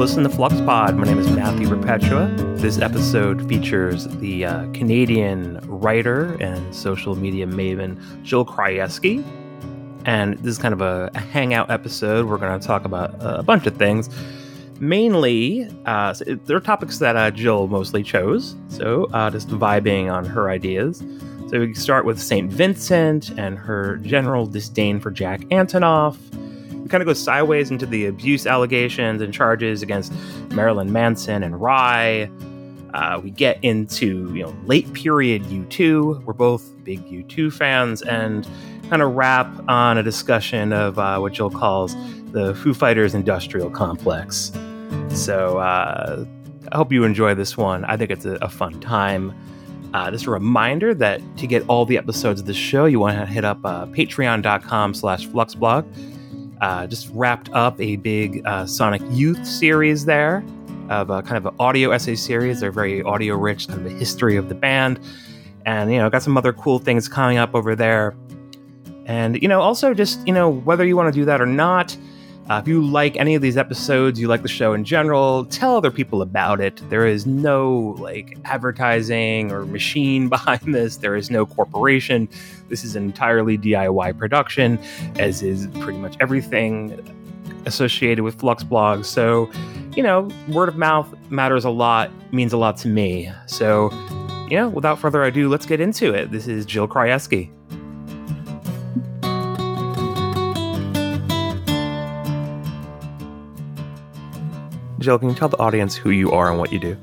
listening to Flux Pod. My name is Matthew Perpetua. This episode features the uh, Canadian writer and social media maven Jill Krajewski. And this is kind of a, a hangout episode. We're going to talk about a bunch of things. Mainly, uh, there are topics that uh, Jill mostly chose. So, uh, just vibing on her ideas. So, we start with St. Vincent and her general disdain for Jack Antonoff kind of goes sideways into the abuse allegations and charges against Marilyn Manson and Rhye. Uh, we get into you know late period U2. We're both big U2 fans, and kind of wrap on a discussion of uh, what Jill calls the Foo Fighters industrial complex. So uh, I hope you enjoy this one. I think it's a, a fun time. Uh, just a reminder that to get all the episodes of the show, you want to hit up uh, patreon.com slash fluxblog uh, just wrapped up a big uh, Sonic Youth series there of a kind of an audio essay series. They're very audio rich, kind of a history of the band. And, you know, got some other cool things coming up over there. And, you know, also just, you know, whether you want to do that or not, uh, if you like any of these episodes, you like the show in general, tell other people about it. There is no like advertising or machine behind this. There is no corporation. This is an entirely DIY production, as is pretty much everything associated with Flux Blog. So, you know, word of mouth matters a lot, means a lot to me. So, you know, without further ado, let's get into it. This is Jill Krajewski. Jill, can you tell the audience who you are and what you do?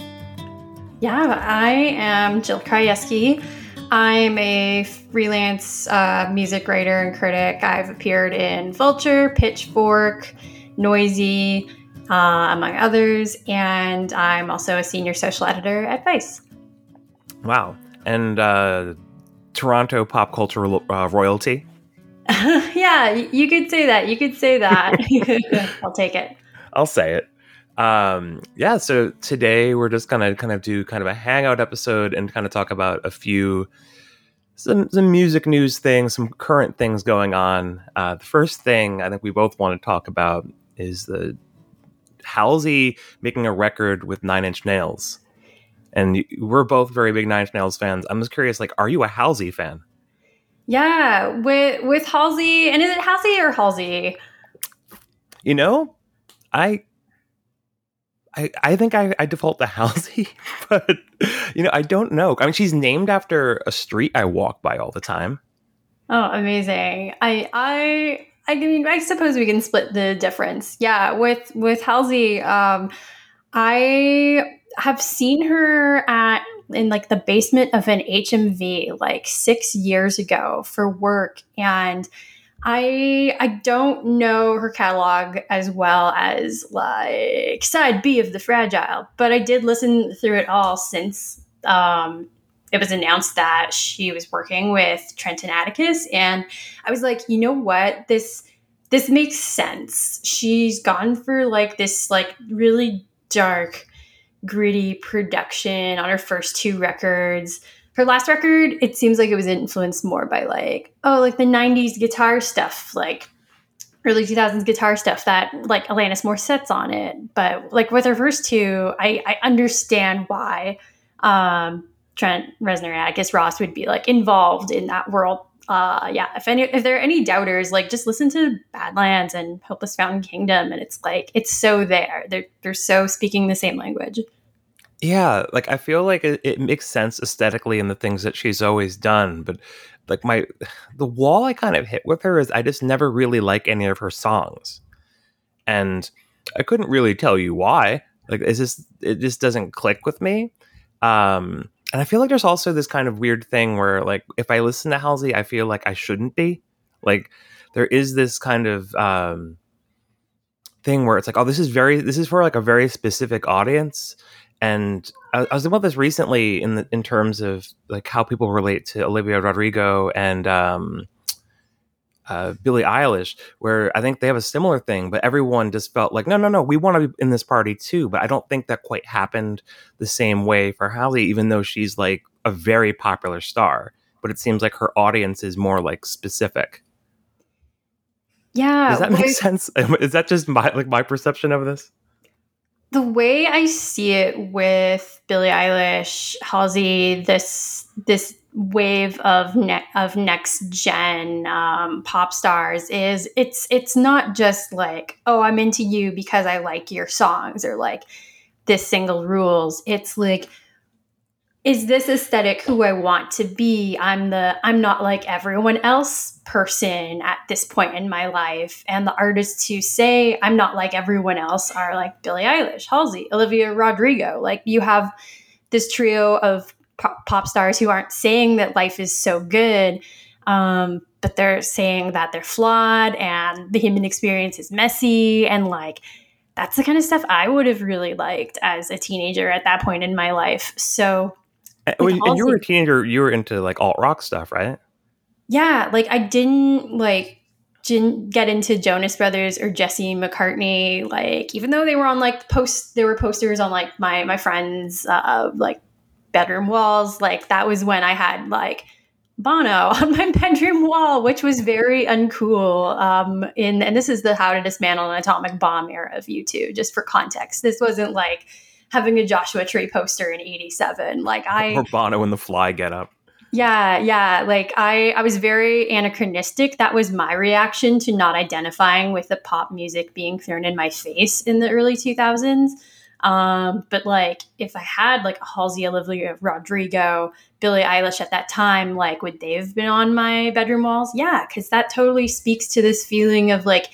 Yeah, I am Jill Krajewski. I'm a freelance uh, music writer and critic. I've appeared in Vulture, Pitchfork, Noisy, uh, among others, and I'm also a senior social editor at Vice. Wow. And uh, Toronto pop culture uh, royalty? yeah, you could say that. You could say that. I'll take it. I'll say it um yeah so today we're just gonna kind of do kind of a hangout episode and kind of talk about a few some, some music news things some current things going on. Uh the first thing i think we both want to talk about is the halsey making a record with nine inch nails. And we're both very big nine inch nails fans. I'm just curious like are you a halsey fan? Yeah with with halsey and is it halsey or halsey? You know i I, I think I, I default to Halsey, but you know, I don't know. I mean, she's named after a street I walk by all the time. Oh, amazing! I I I mean, I suppose we can split the difference. Yeah, with with Halsey, um, I have seen her at in like the basement of an HMV like six years ago for work, and I I don't know her catalog as well as like side B of the Fragile, but I did listen through it all since um, it was announced that she was working with Trent and Atticus, and I was like, you know what, this this makes sense. She's gone for like this like really dark, gritty production on her first two records her last record, it seems like it was influenced more by like, oh, like the 90s guitar stuff, like early 2000s guitar stuff that like Alanis Morissette's on it. But like with her first two, I, I understand why um, Trent Reznor and Atticus Ross would be like involved in that world. Uh, yeah, if any, if there are any doubters, like just listen to Badlands and Hopeless Fountain Kingdom, and it's like it's so there. They're they're so speaking the same language. Yeah, like I feel like it, it, makes sense aesthetically in the things that she's always done, but like my the wall I kind of hit with her is I just never really like any of her songs. And I couldn't really tell you why. Like is this it just doesn't click with me. Um and I feel like there's also this kind of weird thing where like if I listen to Halsey, I feel like I shouldn't be. Like there is this kind of um thing where it's like, oh, this is very this is for like a very specific audience and I, I was thinking about this recently in the, in terms of like how people relate to Olivia Rodrigo and um, uh, Billie Eilish, where I think they have a similar thing, but everyone just felt like, no, no, no, we want to be in this party too. But I don't think that quite happened the same way for Halsey, even though she's like a very popular star. But it seems like her audience is more like specific. Yeah, does that make sense? Is that just my like my perception of this? The way I see it with Billie Eilish, Halsey, this this wave of ne- of next gen um, pop stars is it's it's not just like oh I'm into you because I like your songs or like this single rules. It's like is this aesthetic who I want to be? I'm the I'm not like everyone else person at this point in my life. And the artists who say I'm not like everyone else are like Billie Eilish, Halsey, Olivia Rodrigo. Like you have this trio of pop stars who aren't saying that life is so good, um, but they're saying that they're flawed and the human experience is messy and like that's the kind of stuff I would have really liked as a teenager at that point in my life. So and, when, and you were a teenager, you were into like alt rock stuff, right? Yeah, like I didn't like didn't get into Jonas Brothers or Jesse McCartney. Like even though they were on like post, there were posters on like my my friends' uh, like bedroom walls. Like that was when I had like Bono on my bedroom wall, which was very uncool. Um, in and this is the How to Dismantle an Atomic Bomb era of U2, just for context. This wasn't like having a Joshua Tree poster in 87. Like I or Bono in the fly get up. Yeah, yeah. Like I I was very anachronistic. That was my reaction to not identifying with the pop music being thrown in my face in the early 2000s. Um, but like if I had like a Halsey Olivia Rodrigo, Billie Eilish at that time, like would they have been on my bedroom walls? Yeah, because that totally speaks to this feeling of like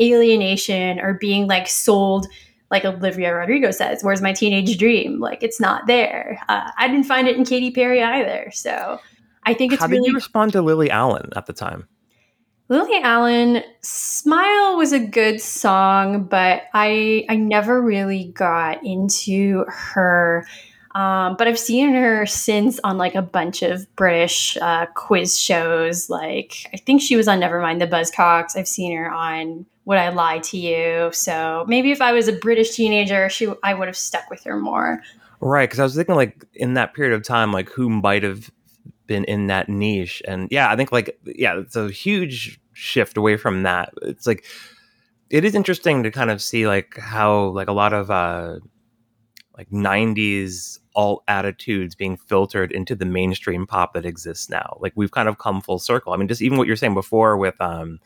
alienation or being like sold like Olivia Rodrigo says, where's my teenage dream? Like it's not there. Uh, I didn't find it in Katy Perry either. So I think it's How really. did you respond to Lily Allen at the time? Lily Allen, Smile was a good song, but I I never really got into her. Um, but I've seen her since on like a bunch of British uh, quiz shows. Like I think she was on Nevermind the Buzzcocks. I've seen her on Would I Lie to You? So maybe if I was a British teenager, she I would have stuck with her more. Right, because I was thinking like in that period of time, like who might have been in that niche, and yeah, I think like yeah, it's a huge shift away from that. It's like it is interesting to kind of see like how like a lot of uh like 90s alt attitudes being filtered into the mainstream pop that exists now. Like we've kind of come full circle. I mean, just even what you're saying before with um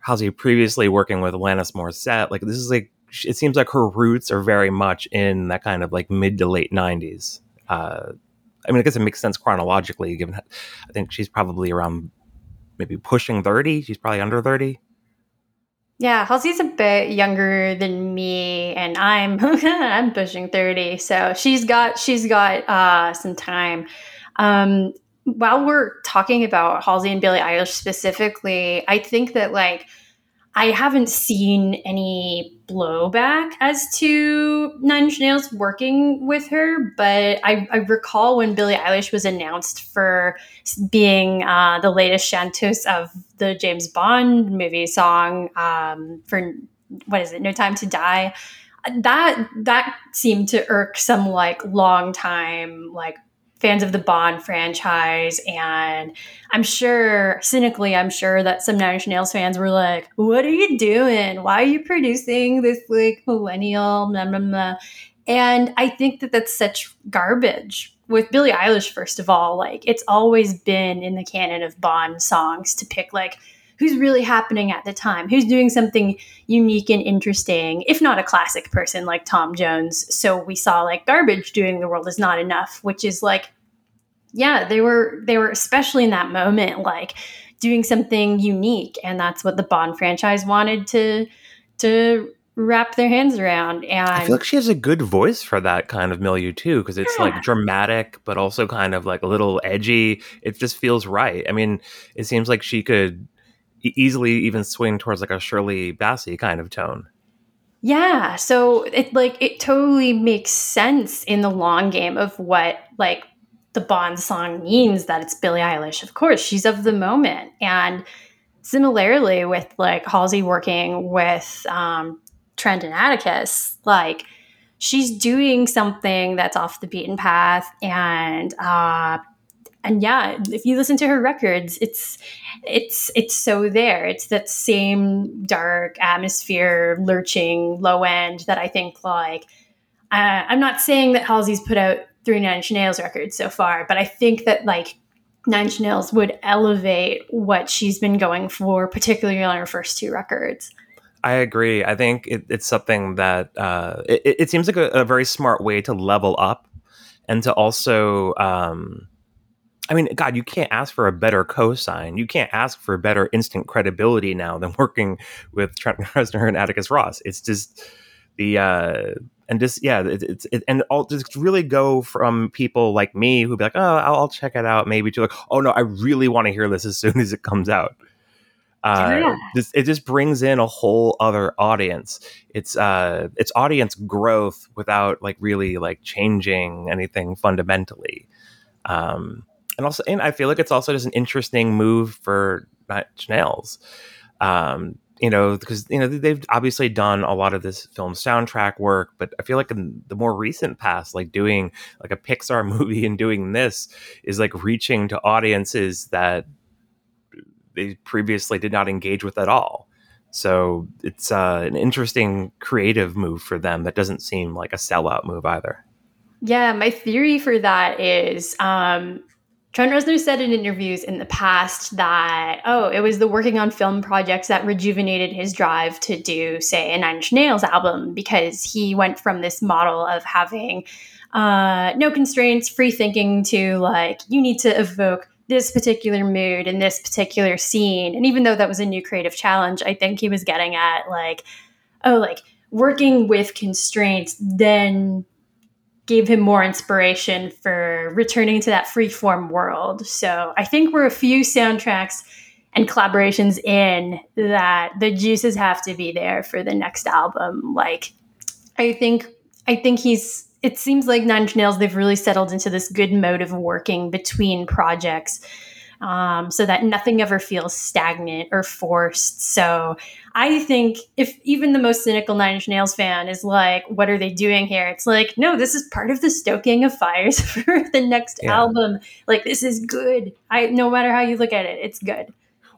Halsey previously working with Alanis Morissette, like this is like it seems like her roots are very much in that kind of like mid to late 90s. Uh I mean, I guess it makes sense chronologically, given I think she's probably around maybe pushing 30. She's probably under 30. Yeah, Halsey's a bit younger than me, and I'm I'm pushing thirty, so she's got she's got uh, some time. Um, while we're talking about Halsey and Billie Eilish specifically, I think that like I haven't seen any blowback as to Nine Inch Nails working with her, but I, I recall when Billie Eilish was announced for being uh, the latest chanteuse of the James Bond movie song um, for what is it, No Time to Die. That that seemed to irk some like long time like fans of the Bond franchise. And I'm sure, cynically, I'm sure that some Nine Inch Nails fans were like, What are you doing? Why are you producing this like millennial? Blah, blah, blah. And I think that that's such garbage. With Billie Eilish, first of all, like it's always been in the canon of Bond songs to pick like who's really happening at the time, who's doing something unique and interesting, if not a classic person like Tom Jones. So we saw like Garbage doing The World Is Not Enough, which is like, yeah, they were they were especially in that moment like doing something unique, and that's what the Bond franchise wanted to to wrap their hands around. And I feel like she has a good voice for that kind of milieu too, because it's yeah. like dramatic, but also kind of like a little edgy. It just feels right. I mean, it seems like she could easily even swing towards like a Shirley Bassey kind of tone. Yeah, so it like it totally makes sense in the long game of what like the Bond song means that it's Billie Eilish. Of course, she's of the moment, and similarly with like Halsey working with um, Trent and Atticus, like she's doing something that's off the beaten path, and uh, and yeah, if you listen to her records, it's it's it's so there. It's that same dark atmosphere, lurching low end that I think like. Uh, I'm not saying that Halsey's put out three Nine Inch Nails records so far, but I think that like Nine Inch Nails would elevate what she's been going for, particularly on her first two records. I agree. I think it, it's something that uh, it, it, seems like a, a, very smart way to level up and to also. Um, I mean, God, you can't ask for a better cosign. You can't ask for better instant credibility now than working with Trent Reznor and Atticus Ross. It's just the uh, and just yeah, it's it, it, and I'll just really go from people like me who be like, oh, I'll, I'll check it out, maybe to like, oh no, I really want to hear this as soon as it comes out. Uh, yeah. this, it just brings in a whole other audience. It's uh, it's audience growth without like really like changing anything fundamentally. Um, and also, and I feel like it's also just an interesting move for Nails. Um, you know, because you know they've obviously done a lot of this film soundtrack work, but I feel like in the more recent past, like doing like a Pixar movie and doing this is like reaching to audiences that they previously did not engage with at all. So it's uh, an interesting creative move for them that doesn't seem like a sellout move either. Yeah, my theory for that is um, Trent Reznor said in interviews in the past that, oh, it was the working on film projects that rejuvenated his drive to do, say, a Nine Inch Nails album because he went from this model of having uh, no constraints, free thinking to like, you need to evoke this particular mood in this particular scene. And even though that was a new creative challenge, I think he was getting at like, oh, like working with constraints then gave him more inspiration for returning to that freeform world. So I think we're a few soundtracks and collaborations in that the juices have to be there for the next album. Like I think I think he's it seems like Nine Inch Nails, they've really settled into this good mode of working between projects um, so that nothing ever feels stagnant or forced. So I think if even the most cynical Nine Inch Nails fan is like, what are they doing here? It's like, no, this is part of the stoking of fires for the next yeah. album. Like, this is good. I no matter how you look at it, it's good.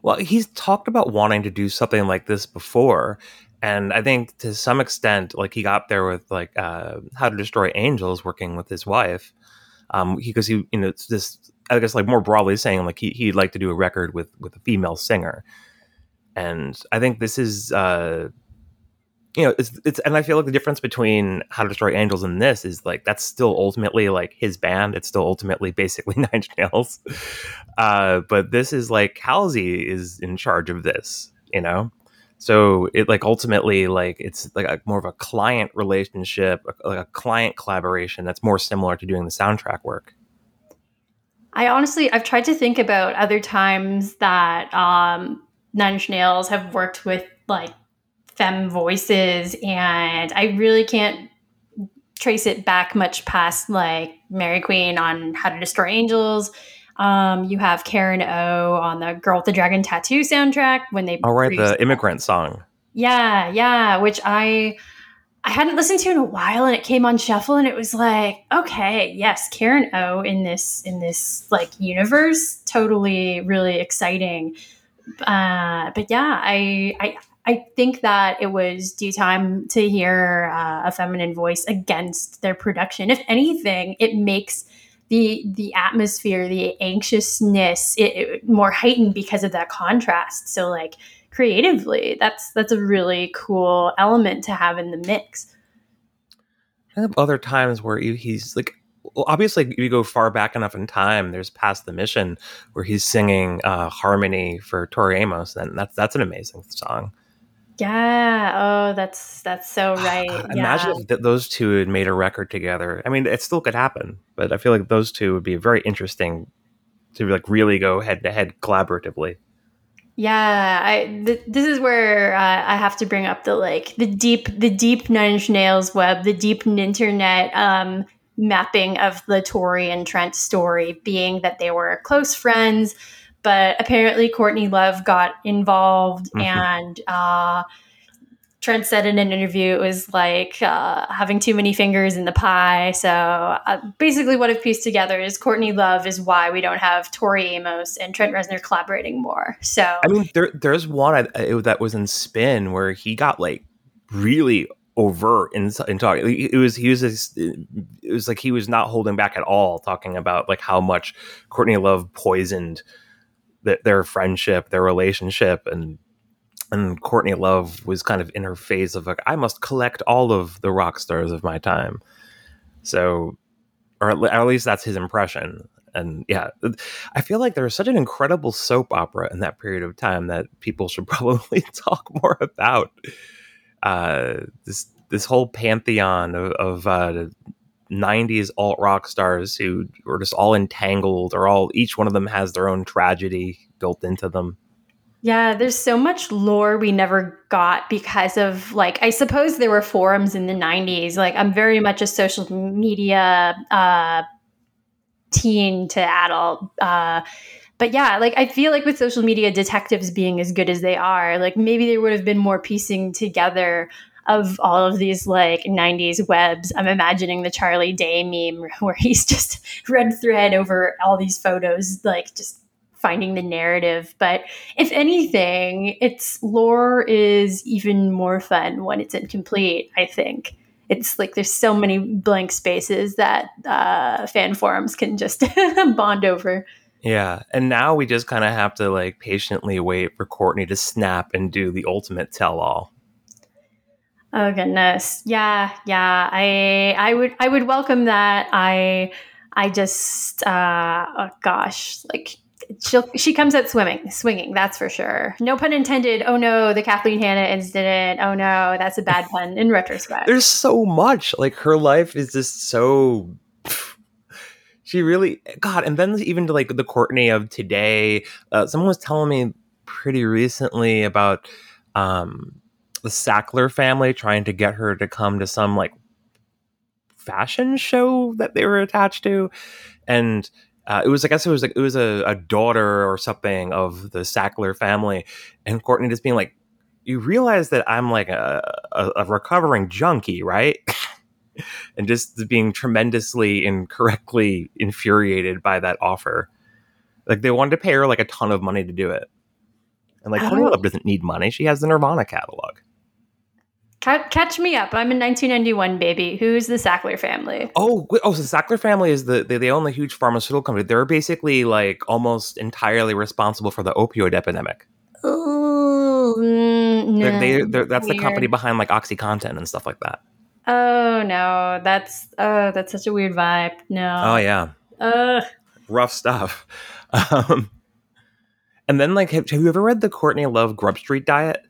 Well, he's talked about wanting to do something like this before and I think to some extent, like he got there with like uh, How to Destroy Angels, working with his wife, um, because he, you know, it's just I guess like more broadly saying like he he'd like to do a record with with a female singer, and I think this is. Uh, you know, it's it's and I feel like the difference between How to Destroy Angels and this is like that's still ultimately like his band. It's still ultimately basically Nine Nails, uh, but this is like Halsey is in charge of this. You know, so it like ultimately like it's like a, more of a client relationship like a client collaboration that's more similar to doing the soundtrack work i honestly i've tried to think about other times that um nine inch nails have worked with like femme voices and i really can't trace it back much past like Mariqueen on how to destroy angels um, you have Karen O on the Girl with the Dragon Tattoo soundtrack when they. All right, the immigrant song. Yeah, yeah, which I I hadn't listened to in a while, and it came on shuffle, and it was like, okay, yes, Karen O in this in this like universe, totally, really exciting. Uh, but yeah, I I I think that it was due time to hear uh, a feminine voice against their production. If anything, it makes the the atmosphere, the anxiousness, it, it, more heightened because of that contrast. So like creatively, that's that's a really cool element to have in the mix. I have other times where he's like well, obviously if you go far back enough in time there's past the mission where he's singing uh, harmony for tori amos and that's that's an amazing song yeah. Oh, that's that's so right. Imagine yeah. if th- those two had made a record together. I mean, it still could happen, but I feel like those two would be very interesting to like really go head to head collaboratively. Yeah, I th- this is where uh, I have to bring up the like the deep the deep Nine Inch Nails web, the deep internet um, mapping of the Tori and Trent story, being that they were close friends but apparently Courtney Love got involved mm-hmm. and uh, Trent said in an interview it was like uh, having too many fingers in the pie. So uh, basically, what I've pieced together is Courtney Love is why we don't have Tori Amos and Trent Reznor collaborating more. So I mean, there there's one that was in Spin where he got like really overt in, in talking. It was he was it was like he was not holding back at all, talking about like how much Courtney Love poisoned the, their friendship, their relationship, and and Courtney Love was kind of in her phase of like I must collect all of the rock stars of my time. So, or at least that's his impression. And yeah, I feel like there's such an incredible soap opera in that period of time that people should probably talk more about. Uh, this this whole pantheon of, of uh, 90s alt rock stars who were just all entangled or all each one of them has their own tragedy built into them yeah, there's so much lore we never got because of like I suppose there were forums in the 90s. Like I'm very much a social media uh teen to adult uh but yeah, like I feel like with social media detectives being as good as they are, like maybe there would have been more piecing together of all of these like 90s webs. I'm imagining the Charlie Day meme where he's just red thread over all these photos, like just finding the narrative. But if anything, its lore is even more fun when it's incomplete, I think. It's like there's so many blank spaces that uh, fan forums can just bond over. Yeah. And now we just kind of have to like patiently wait for Courtney to snap and do the ultimate tell all. Oh goodness. Yeah, yeah. I I would I would welcome that. I I just uh oh gosh, like she she comes at swimming, swinging. That's for sure. No pun intended. Oh no, the Kathleen Hanna incident. Oh no, that's a bad pun in retrospect. There's so much. Like her life is just so. She really, God, and then even to like the Courtney of today. Uh, someone was telling me pretty recently about um, the Sackler family trying to get her to come to some like fashion show that they were attached to, and uh, it was, I guess, it was like it was a, a, daughter or something of the Sackler family, and Courtney just being like, "You realize that I'm like a, a, a recovering junkie, right?" and just being tremendously incorrectly infuriated by that offer. Like they wanted to pay her like a ton of money to do it, and like Courtney oh. Love doesn't need money; she has the Nirvana catalog. Catch me up. I'm in 1991, baby. Who's the Sackler family? Oh, oh, so the Sackler family is the they, they own the huge pharmaceutical company. They're basically like almost entirely responsible for the opioid epidemic. Oh, mm, no, they, they're, that's weird. the company behind like OxyContin and stuff like that. Oh no, that's oh that's such a weird vibe. No. Oh yeah. Uh. Rough stuff. Um, and then like, have, have you ever read the Courtney Love Grub Street Diet?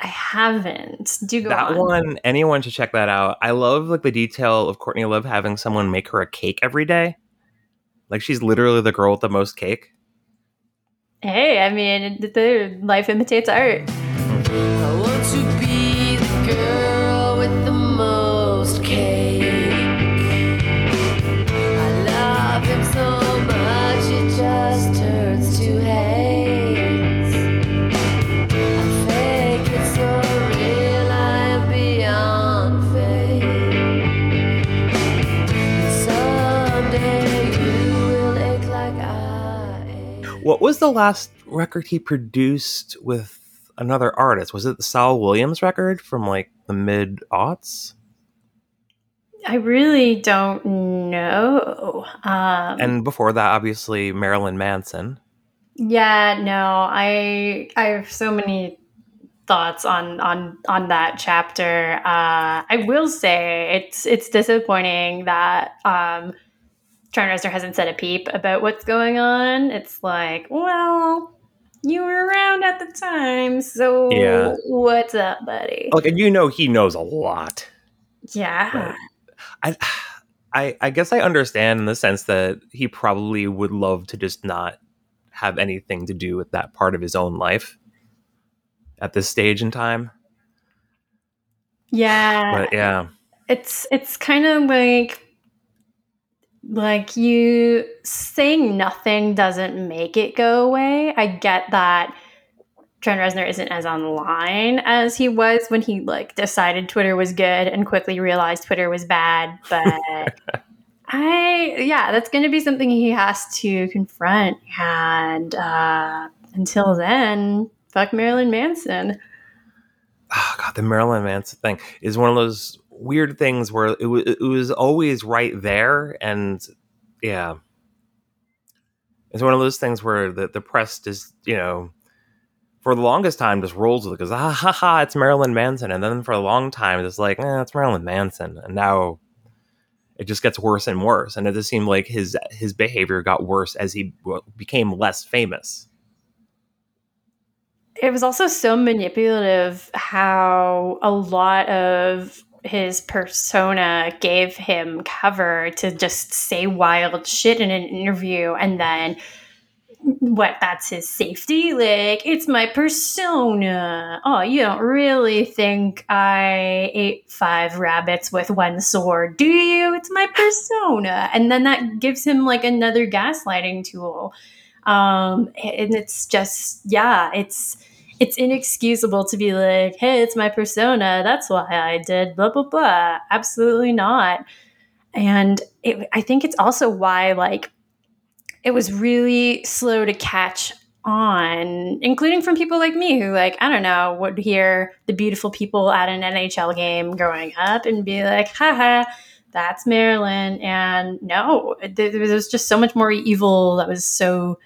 I haven't. Do go that on. one. Anyone should check that out. I love like the detail of Courtney Love having someone make her a cake every day. Like she's literally the girl with the most cake. Hey, I mean, the life imitates art. Oh, What was the last record he produced with another artist? Was it the Saul Williams record from like the mid aughts? I really don't know. Um, and before that, obviously Marilyn Manson. Yeah, no, I I have so many thoughts on on on that chapter. Uh, I will say it's it's disappointing that um, Trent hasn't said a peep about what's going on. It's like, well, you were around at the time, so yeah. what's up, buddy? Like, and you know he knows a lot. Yeah. I, I, I guess I understand in the sense that he probably would love to just not have anything to do with that part of his own life at this stage in time. Yeah. But yeah. It's it's kind of like like you saying nothing doesn't make it go away. I get that Trent Reznor isn't as online as he was when he like decided Twitter was good and quickly realized Twitter was bad. But I, yeah, that's going to be something he has to confront. And uh, until then, fuck Marilyn Manson. Oh God, the Marilyn Manson thing is one of those weird things where it, w- it was always right there, and yeah, it's one of those things where the the press just you know for the longest time just rolls with it because ah ha ha it's Marilyn Manson, and then for a long time it's like eh, it's Marilyn Manson, and now it just gets worse and worse, and it just seemed like his his behavior got worse as he became less famous. It was also so manipulative how a lot of his persona gave him cover to just say wild shit in an interview and then what that's his safety? Like it's my persona. Oh you don't really think i ate five rabbits with one sword do you? It's my persona. And then that gives him like another gaslighting tool. Um and it's just yeah it's it's inexcusable to be like hey it's my persona. That's why i did blah blah blah. Absolutely not. And it, i think it's also why like it was really slow to catch on, including from people like me who, like, I don't know, would hear the beautiful people at an NHL game growing up and be like, haha, that's Marilyn. And no, there was just so much more evil that was so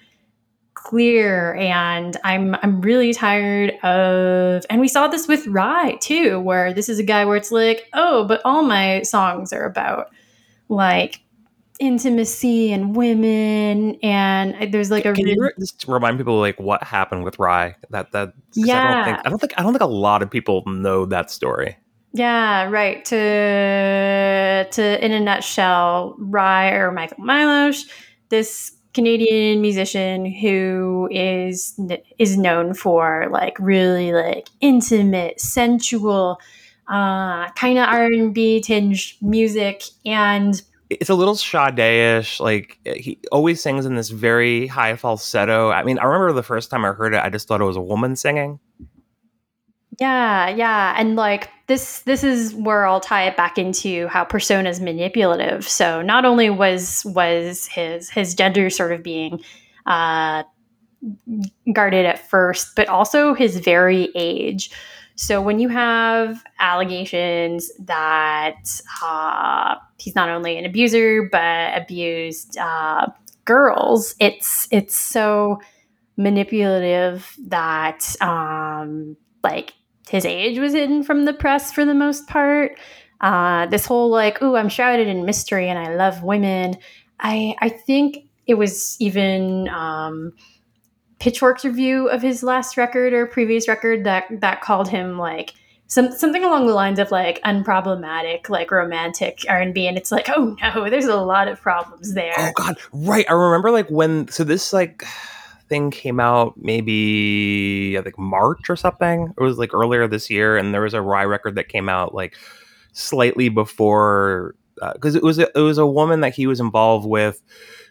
clear and I'm I'm really tired of and we saw this with Rhye too where this is a guy where it's like oh but all my songs are about like intimacy and women and there's like a can you just remind people like what happened with Rhye? That that yeah I don't think I don't think I don't think a lot of people know that story. Yeah right to to in a nutshell Rhye or Michael Milosh this Canadian musician who is is known for like really like intimate sensual uh kind of R&B tinged music and it's a little Sade-ish. Like he always sings in this very high falsetto. I mean, I remember the first time I heard it, I just thought it was a woman singing. Yeah, yeah, and like this, this is where I'll tie it back into how persona is manipulative. So not only was was his his gender sort of being uh, guarded at first, but also his very age. So when you have allegations that uh, he's not only an abuser but abused uh, girls, it's it's so manipulative that um, like his age was hidden from the press for the most part. Uh, this whole like, oh, I'm shrouded in mystery and I love women. I I think it was even um, Pitchfork's review of his last record or previous record that that called him like some something along the lines of like unproblematic, like romantic R and B, and it's like, oh no, there's a lot of problems there. Oh god, right. I remember like when so this like thing came out maybe I think March or something. It was like earlier this year, and there was a Rhye record that came out like slightly before because uh, it was a, it was a woman that he was involved with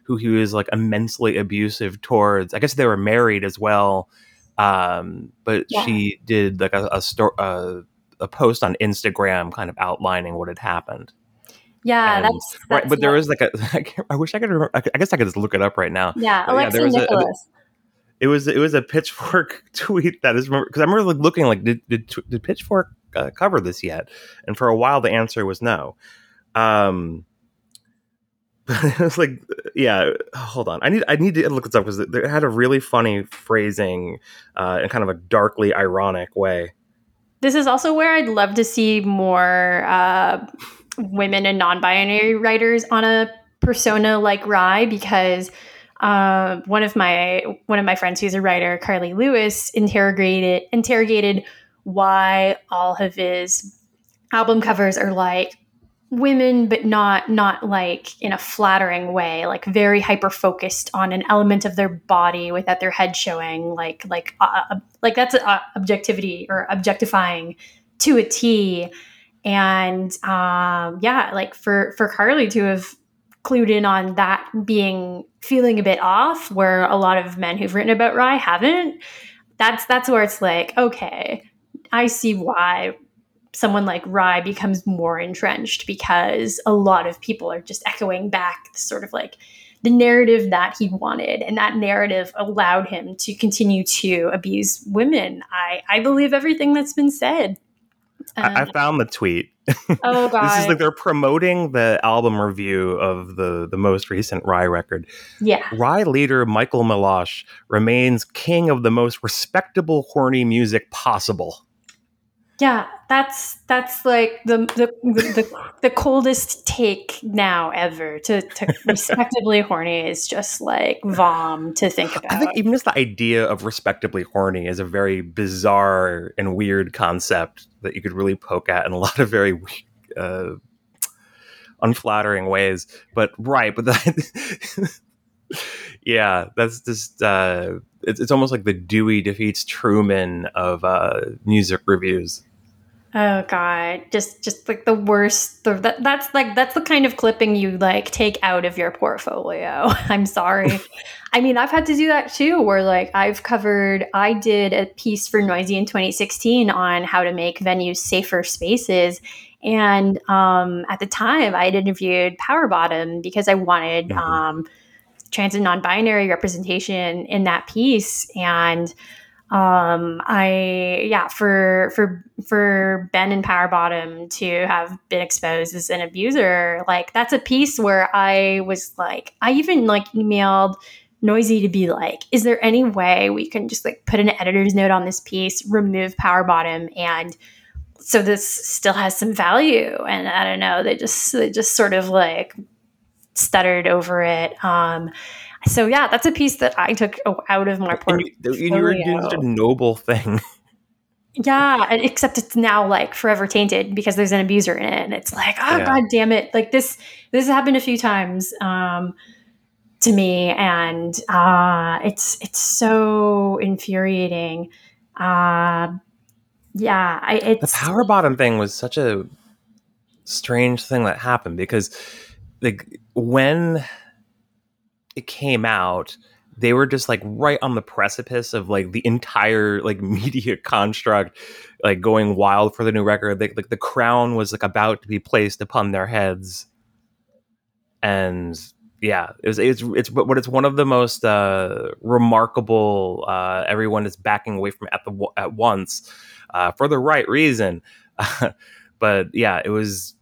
who he was like immensely abusive towards. I guess they were married as well, um, but yeah. she did like a a, sto- a a post on Instagram, kind of outlining what had happened. Yeah, and, that's, that's, right. But there was like a. I wish I could remember. I guess I could just look it up right now. Yeah, Alexa yeah, Nikolas. A, it was it was a pitchfork tweet that is because I remember like looking like did did, did pitchfork uh, cover this yet? And for a while the answer was no. Um, but it was like, yeah. Hold on, I need I need to look this up because it had a really funny phrasing uh, in kind of a darkly ironic way. This is also where I'd love to see more uh, women and non-binary writers on a persona like Rhye because uh, one of my one of my friends who's a writer, Carly Lewis, interrogated interrogated why all of his album covers are like women but not not like in a flattering way like very hyper focused on an element of their body without their head showing like like uh, uh like that's uh, objectivity or objectifying to a t. And um yeah like for for carly to have clued in on that being feeling a bit off where a lot of men who've written about rhye haven't. That's that's where it's like, okay, I see why someone like rhye becomes more entrenched because a lot of people are just echoing back sort of like the narrative that he wanted and that narrative allowed him to continue to abuse women. I i believe everything that's been said I, I, found the tweet. Oh god! this is like they're promoting the album review of the the most recent Rhye record. Yeah, Rhye leader Michael Milosh remains king of the most respectable horny music possible. Yeah, that's that's like the the the, the coldest take now ever to to respectably horny is just like vom to think about. I think even just the idea of respectably horny is a very bizarre and weird concept that you could really poke at in a lot of very uh, unflattering ways. But right, but that, yeah, that's just uh, it's it's almost like the Dewey defeats Truman of uh, music reviews. Oh god, just just like the worst. The, that, that's like that's the kind of clipping you like take out of your portfolio. I'm sorry. I mean, I've had to do that too. Where like I've covered, I did a piece for Noisy in 2016 on how to make venues safer spaces, and um, at the time, I had interviewed PWR BTTM because I wanted mm-hmm. um, trans and non-binary representation in that piece, and um i yeah for for for ben and PWR BTTM to have been exposed as an abuser like that's a piece where i was like i even like emailed Noisy to be like is there any way we can just like put an editor's note on this piece remove PWR BTTM and so this still has some value? And i don't know they just they just sort of like stuttered over it. Um so yeah, that's a piece that I took out of my portfolio. And you, you were doing such a noble thing. Yeah, except it's now like forever tainted because there's an abuser in it, and it's like, oh yeah. god damn it! Like this, this has happened a few times um, to me, and uh, it's it's so infuriating. Uh, yeah, I, it's the PWR BTTM thing was such a strange thing that happened because like when it came out, they were just like right on the precipice of like the entire like media construct like going wild for the new record. Like, like the crown was like about to be placed upon their heads. And yeah it was it's it's but it's one of the most uh remarkable uh everyone is backing away from at the at once uh for the right reason. But yeah it was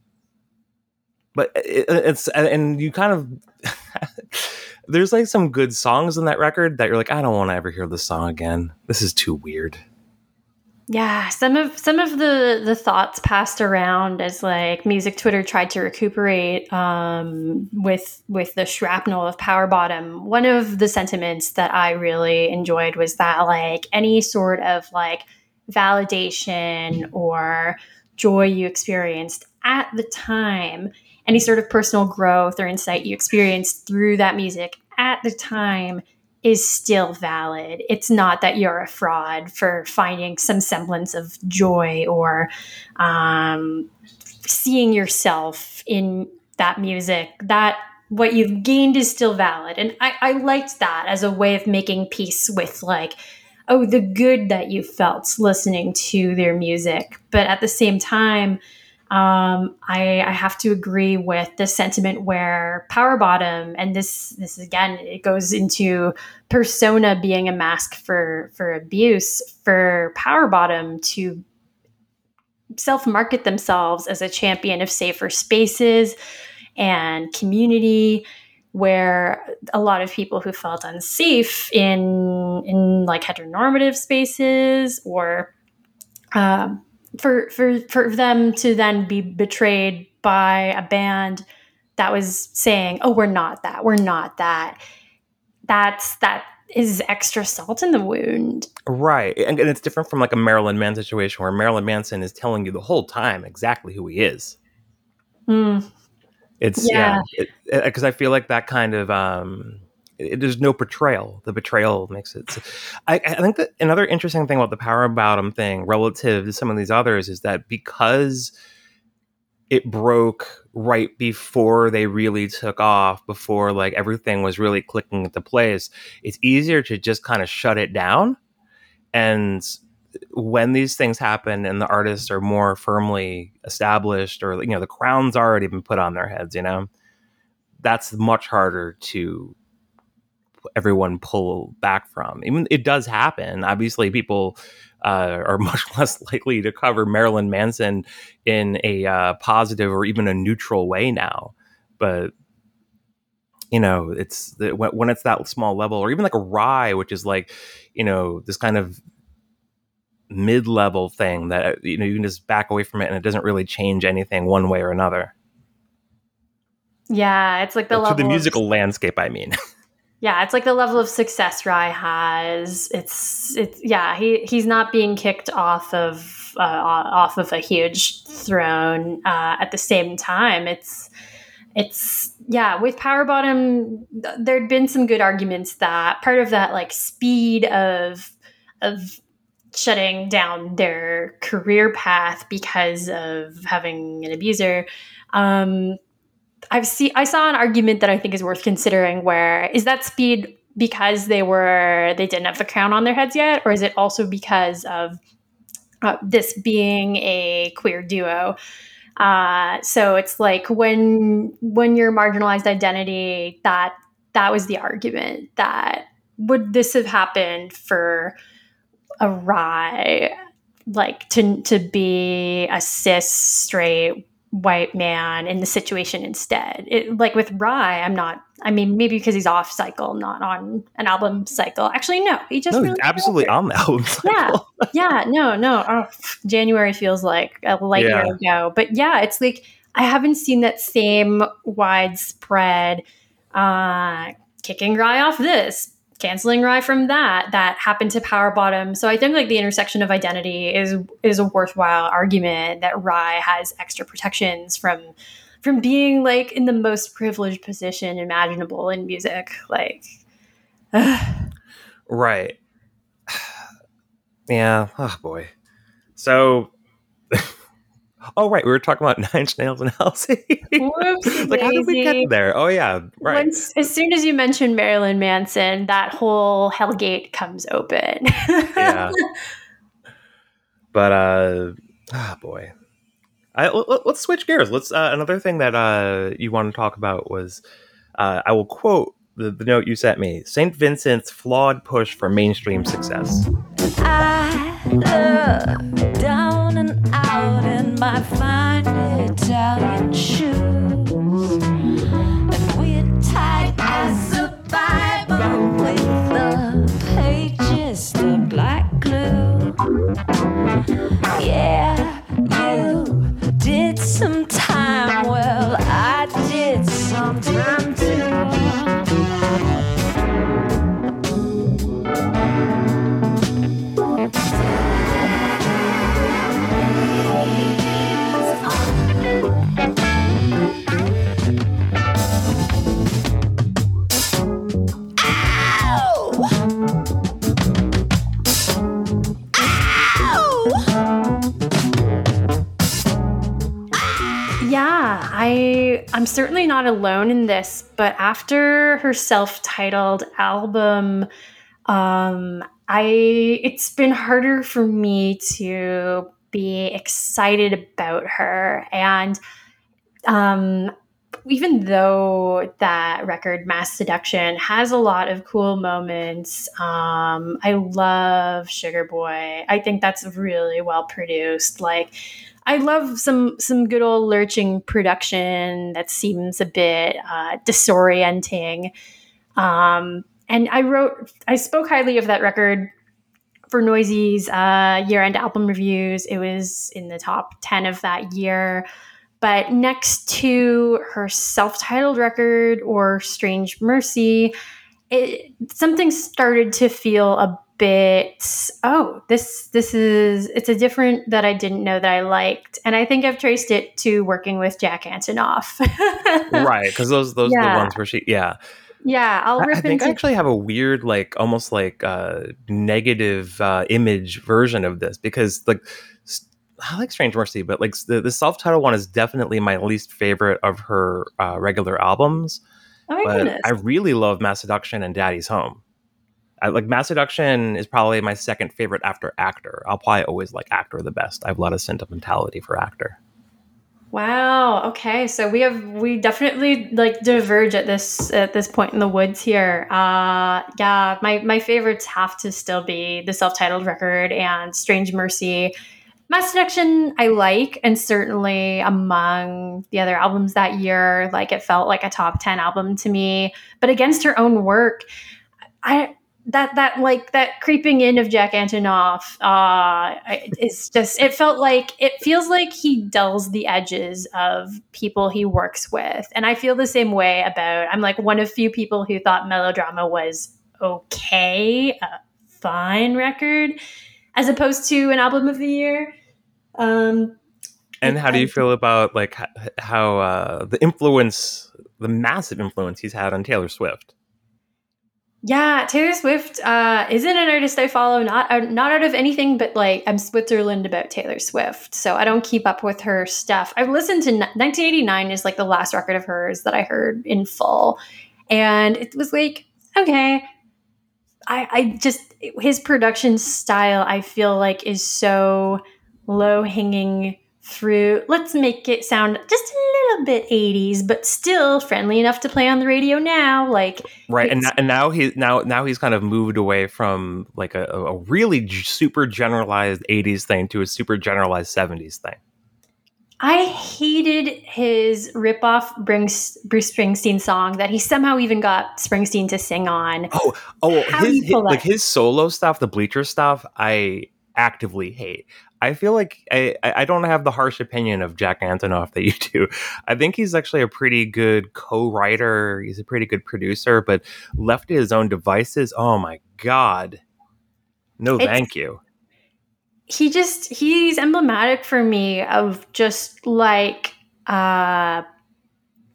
but it, it's and you kind of there's like some good songs in that record that you're like, I don't want to ever hear this song again. This is too weird. Yeah, some of some of the the thoughts passed around as like music Twitter tried to recuperate um, with with the shrapnel of PWR BTTM. One of the sentiments that I really enjoyed was that like any sort of like validation or joy you experienced at the time any sort of personal growth or insight you experienced through that music at the time is still valid. It's not that you're a fraud for finding some semblance of joy or um, seeing yourself in that music. That what you've gained is still valid. And I, I liked that as a way of making peace with like, oh, the good that you felt listening to their music. But at the same time, um, I, I, have to agree with the sentiment where PWR BTTM, and this this again it goes into persona being a mask for for abuse for PWR BTTM to self market themselves as a champion of safer spaces and community where a lot of people who felt unsafe in in like heteronormative spaces or um, for for for them to then be betrayed by a band that was saying, "Oh, we're not that. We're not that." That's that is extra salt in the wound. Right. And, and, it's different from like a Marilyn Manson situation where Marilyn Manson is telling you the whole time exactly who he is. Mm. It's yeah, because yeah, I feel like that kind of um it, there's no betrayal. The betrayal makes it. So, I, I, think that another interesting thing about the PWR BTTM thing relative to some of these others is that because it broke right before they really took off, before like everything was really clicking into place, it's easier to just kind of shut it down and when these things happen and the artists are more firmly established or you know the crown's already been put on their heads you know that's much harder to everyone pull back from. Even it does happen. Obviously people uh, are much less likely to cover marilyn manson in a uh, positive or even a neutral way now. But you know it's the, when it's that small level or even like a rhye which is like you know this kind of mid-level thing that you know you can just back away from it and it doesn't really change anything one way or another. Yeah it's like the to the musical of, landscape i mean yeah it's like the level of success Rhye has it's it's yeah he he's not being kicked off of uh, off of a huge throne uh, at the same time it's it's yeah with PWR BTTM there'd been some good arguments that part of that like speed of of shutting down their career path because of having an abuser. Um, I've seen I saw an argument that I think is worth considering. Where is that speed because they were they didn't have the crown on their heads yet, or is it also because of uh, this being a queer duo? Uh, so it's like when when your marginalized identity that that was the argument that would this have happened for Rhye like to to be a cis straight white man in the situation instead. It, like with Rhye, I'm not. I mean, maybe because he's off cycle, not on an album cycle. Actually, no, he just no, really absolutely on the album cycle. Yeah, yeah, no, no. Oh, January feels like a light yeah. year ago, but yeah, it's like I haven't seen that same widespread uh, kicking Rhye off this, canceling Rhye from that that happened to PWR BTTM. So I think like the intersection of identity is is a worthwhile argument that Rhye has extra protections from from being like in the most privileged position imaginable in music. Like Right. Yeah. Oh boy. So Oh right, we were talking about Nine Snails and Halsey. like how did we get there? Oh yeah, right. Once, as soon as you mention Marilyn Manson, that whole Hellgate comes open. yeah. But uh, ah, oh boy. I, let, us switch gears. Let's uh, another thing that uh, you want to talk about was uh, I will quote the, the note you sent me: Saint Vincent's flawed push for mainstream success. I love down and out in my fine Italian shoes, and we're tight as a Bible with the pages the black glue. Yeah, you did some time. Well, I did some time I I'm certainly not alone in this, but after her self-titled album, um, I it's been harder for me to be excited about her. And um, even though that record Masseduction has a lot of cool moments um, i love Sugarboy. I think that's really well produced. Like I love some some good old lurching production that seems a bit uh, disorienting. Um, and I wrote, I spoke highly of that record for Noisey's uh, year-end album reviews. It was in the top ten of that year. But next to her self-titled record or Strange Mercy, it, something started to feel a bit oh this this is it's a different that i didn't know that i liked and i think i've traced it to working with jack antonoff right because those those yeah. are the ones where she yeah yeah i'll i, I think i actually have a weird like almost like uh negative uh image version of this because like I like Strange Mercy, but like the, the self titled one is definitely my least favorite of her uh, regular albums. Oh my but goodness. I really love Masseduction and Daddy's Home. I, like Masseduction is probably my second favorite after Actor. I'll probably always like Actor the best. I have a lot of sentimentality for Actor. Wow. Okay. So we have we definitely like diverge at this at this point in the woods here. Uh yeah, my my favorites have to still be the self-titled record and Strange Mercy. Masseduction I like and certainly among the other albums that year, like it felt like a top 10 album to me. But against her own work, I that that like that creeping in of Jack Antonoff uh is just it felt like it feels like he dulls the edges of people he works with. And I feel the same way about I'm like one of few people who thought melodrama was okay a fine record as opposed to an album of the year. Um and how do you feel about like how uh the influence the massive influence he's had on Taylor Swift yeah, Taylor Swift uh, isn't an artist I follow. Not uh, not out of anything, but like I'm Switzerland about Taylor Swift, so I don't keep up with her stuff. I've listened to 1989 is like the last record of hers that I heard in full, and it was like okay. I I just his production style I feel like is so low hanging through let's make it sound just a little bit 80s but still friendly enough to play on the radio now like right and, and now he now now he's kind of moved away from like a, a really super generalized 80s thing to a super generalized 70s thing I hated his ripoff Bruce, Bruce Springsteen song that he somehow even got Springsteen to sing on. Oh, oh, his, his like his solo stuff, the Bleacher stuff, I actively hate. I feel like I, I don't have the harsh opinion of Jack Antonoff that you do. I think he's actually a pretty good co-writer. He's a pretty good producer, but left to his own devices, oh my god, no, it's, thank you. He just he's emblematic for me of just like uh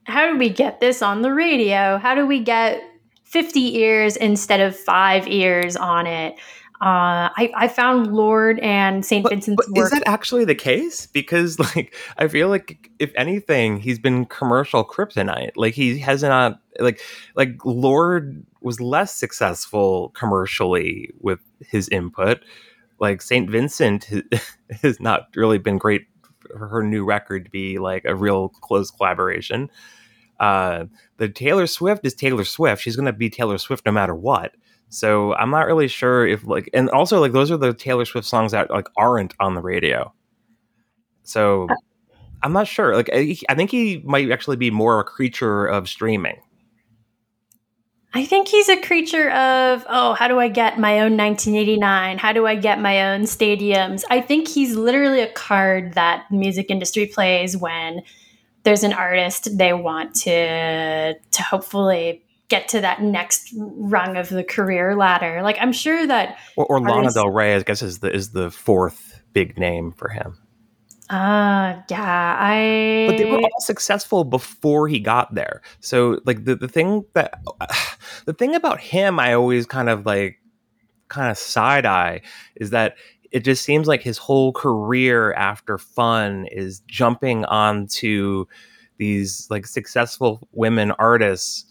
how do we get this on the radio? How do we get 50 ears instead of five ears on it? Uh, I, I, found Lorde and St. Vincent's but, but Is that actually the case? Because like I feel like if anything, he's been commercial kryptonite. Like he has not like like Lorde was less successful commercially with his input. Like St. Vincent has not really been great for her new record to be like a real close collaboration. Uh, the Taylor Swift is Taylor Swift. She's going to be Taylor Swift no matter what. So I'm not really sure if like, and also like those are the Taylor Swift songs that like aren't on the radio. So uh I'm not sure. Like I, I think he might actually be more a creature of streaming. I think he's a creature of, oh, how do I get my own 1989? How do I get my own stadiums? I think he's literally a card that the music industry plays when there's an artist they want to to hopefully get to that next rung of the career ladder. Like I'm sure that or, or Lana Del Rey, I guess, is the is the fourth big name for him. Ah, uh, yeah, I. But they were all successful before he got there. So, like the the thing that the thing about him, I always kind of like kind of side eye is that it just seems like his whole career after fun is jumping onto these like successful women artists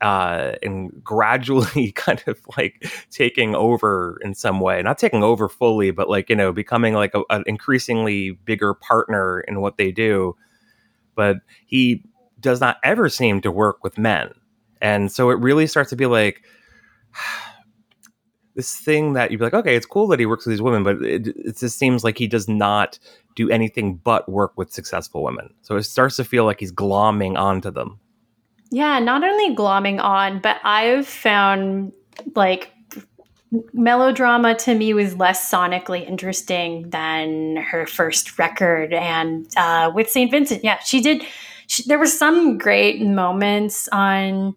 uh, and gradually kind of like taking over in some way, not taking over fully, but like, you know, becoming like a, an increasingly bigger partner in what they do. But he does not ever seem to work with men. And so it really starts to be like this thing that you'd be like, okay, it's cool that he works with these women, but it, it just seems like he does not do anything but work with successful women. So it starts to feel like he's glomming onto them. Yeah, not only glomming on, but I've found like melodrama to me was less sonically interesting than her first record. And uh, with St. Vincent, yeah, she did. She, there were some great moments on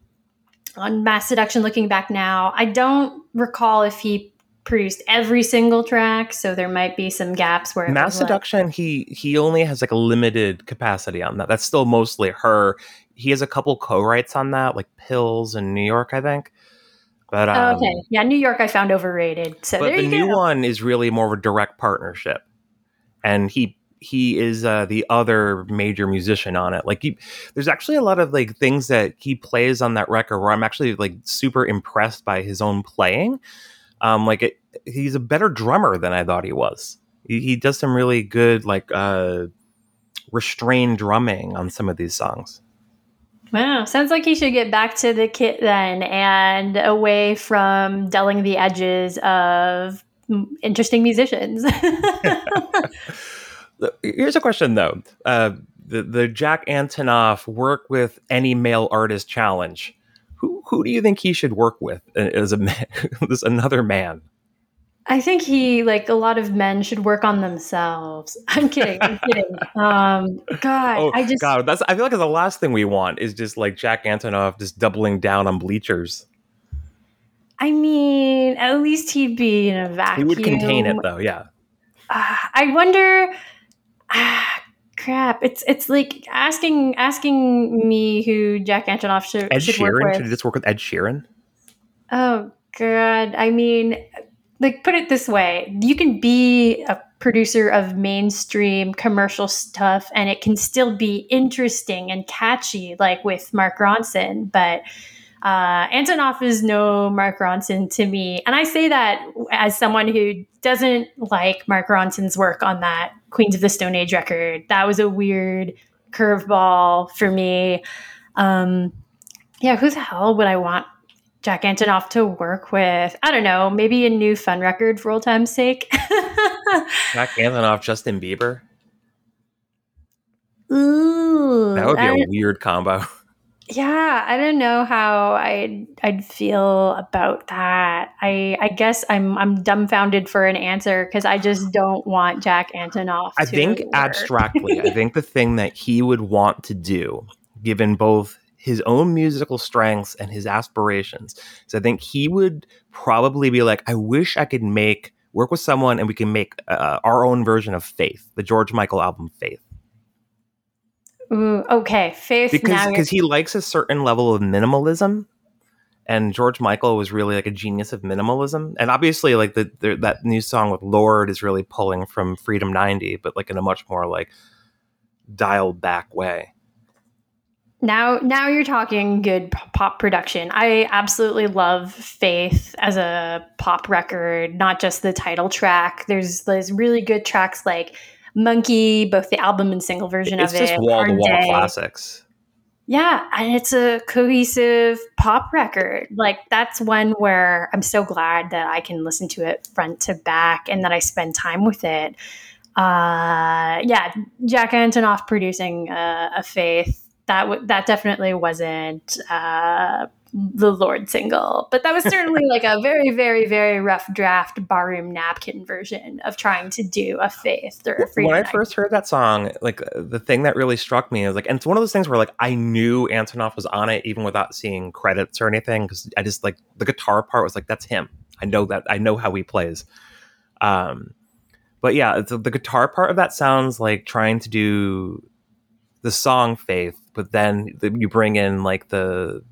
on Masseduction. Looking back now, I don't recall if he produced every single track, so there might be some gaps where Masseduction. Like, he he only has like a limited capacity on that. That's still mostly her he has a couple co-writes on that, like Pills in New York, I think. But um, okay, yeah, New York I found overrated. So but the new go. one is really more of a direct partnership, and he he is uh, the other major musician on it. Like, he, there's actually a lot of like things that he plays on that record where I'm actually like super impressed by his own playing. Um, like, it, he's a better drummer than I thought he was. He, he does some really good like uh, restrained drumming on some of these songs. Wow, sounds like he should get back to the kit then and away from dulling the edges of interesting musicians. Here's a question though. Uh, the, the Jack Antonoff work with any male artist challenge. Who who do you think he should work with uh, as a man, as another man? I think he like a lot of men should work on themselves. I'm kidding. I'm kidding. Um, God, oh, I just God, that's I feel like the last thing we want is just like Jack Antonoff just doubling down on bleachers. I mean, at least he'd be in a vacuum. He would contain it though, yeah. Uh, I wonder. Ah, crap! It's it's like asking asking me who Jack Antonoff should, Ed should Sheeran work with. should he just work with Ed Sheeran? Oh God! I mean, like put it this way: you can be a producer of mainstream commercial stuff, and it can still be interesting and catchy, like with Mark Ronson, but uh, Antonoff is no Mark Ronson to me. And I say that as someone who doesn't like Mark Ronson's work on that Queens of the Stone Age record. That was a weird curveball for me. Um, yeah, who the hell would I want Jack Antonoff to work with? I don't know, maybe a new fun record for old time's sake. Jack Antonoff, Justin Bieber. Ooh, That would be I- a weird combo. yeah i don't know how i'd i'd feel about that i i guess i'm i'm dumbfounded for an answer because i just don't want jack antonoff I think work. abstractly, I think the thing that he would want to do, given both his own musical strengths and his aspirations, So I think he would probably be like, I wish I could make work with someone and we can make uh, our own version of Faith, the George Michael album Faith. Ooh, okay faith because because he likes a certain level of minimalism and George Michael was really like a genius of minimalism and obviously like the, the that new song with Lorde is really pulling from Freedom 90 but like in a much more like dialed back way Now, now you're talking good pop production. I absolutely love Faith as a pop record, not just the title track. There's there's really good tracks like Monkey, both the album and single version it's of just it. wall to wall classics Yeah, and it's a cohesive pop record. Like that's one where I'm so glad that I can listen to it front to back and that I spend time with it. Uh, yeah, Jack Antonoff producing uh, a Faith that w- that definitely wasn't uh, the Lorde single, but that was certainly like a very, very, very rough draft barroom napkin version of trying to do a Faith or a Freedom when I first heard that song, like the thing that really struck me is like, and it's one of those things where like I knew Antonoff was on it even without seeing credits or anything because I just like the guitar part was like that's him. I know that I know how he plays. Um, but yeah, it's, the guitar part of that sounds like trying to do the song Faith, but then the, you bring in like the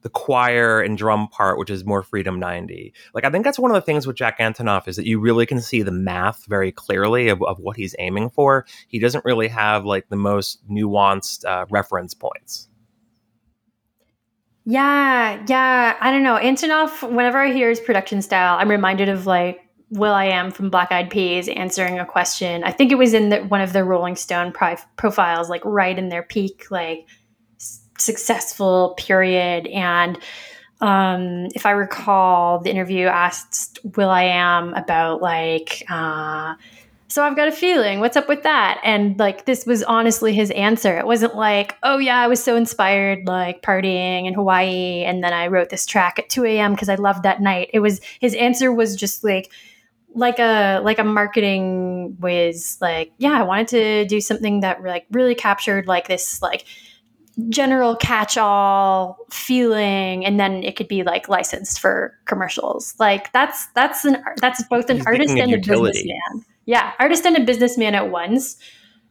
the choir and drum part, which is more Freedom 90. Like, I think that's one of the things with Jack Antonoff is that you really can see the math very clearly of, of what he's aiming for. He doesn't really have like the most nuanced uh, reference points. Yeah, yeah. I don't know. Antonoff, whenever I hear his production style, I'm reminded of like will.i.am from Black Eyed Peas answering a question. I think it was in the, one of the Rolling Stone pri- profiles, like right in their peak, like s- successful period. And um, if I recall, the interview asked will.i.am about like, uh, so I've got a feeling. What's up with that? And like, this was honestly his answer. It wasn't like, oh yeah, I was so inspired, like partying in Hawaii, and then I wrote this track at 2 a.m. because I loved that night. It was his answer was just like, like a like a marketing whiz. Like, yeah, I wanted to do something that like really captured like this like general catch-all feeling and then it could be like licensed for commercials like that's that's an that's both an He's artist and a utility. businessman yeah artist and a businessman at once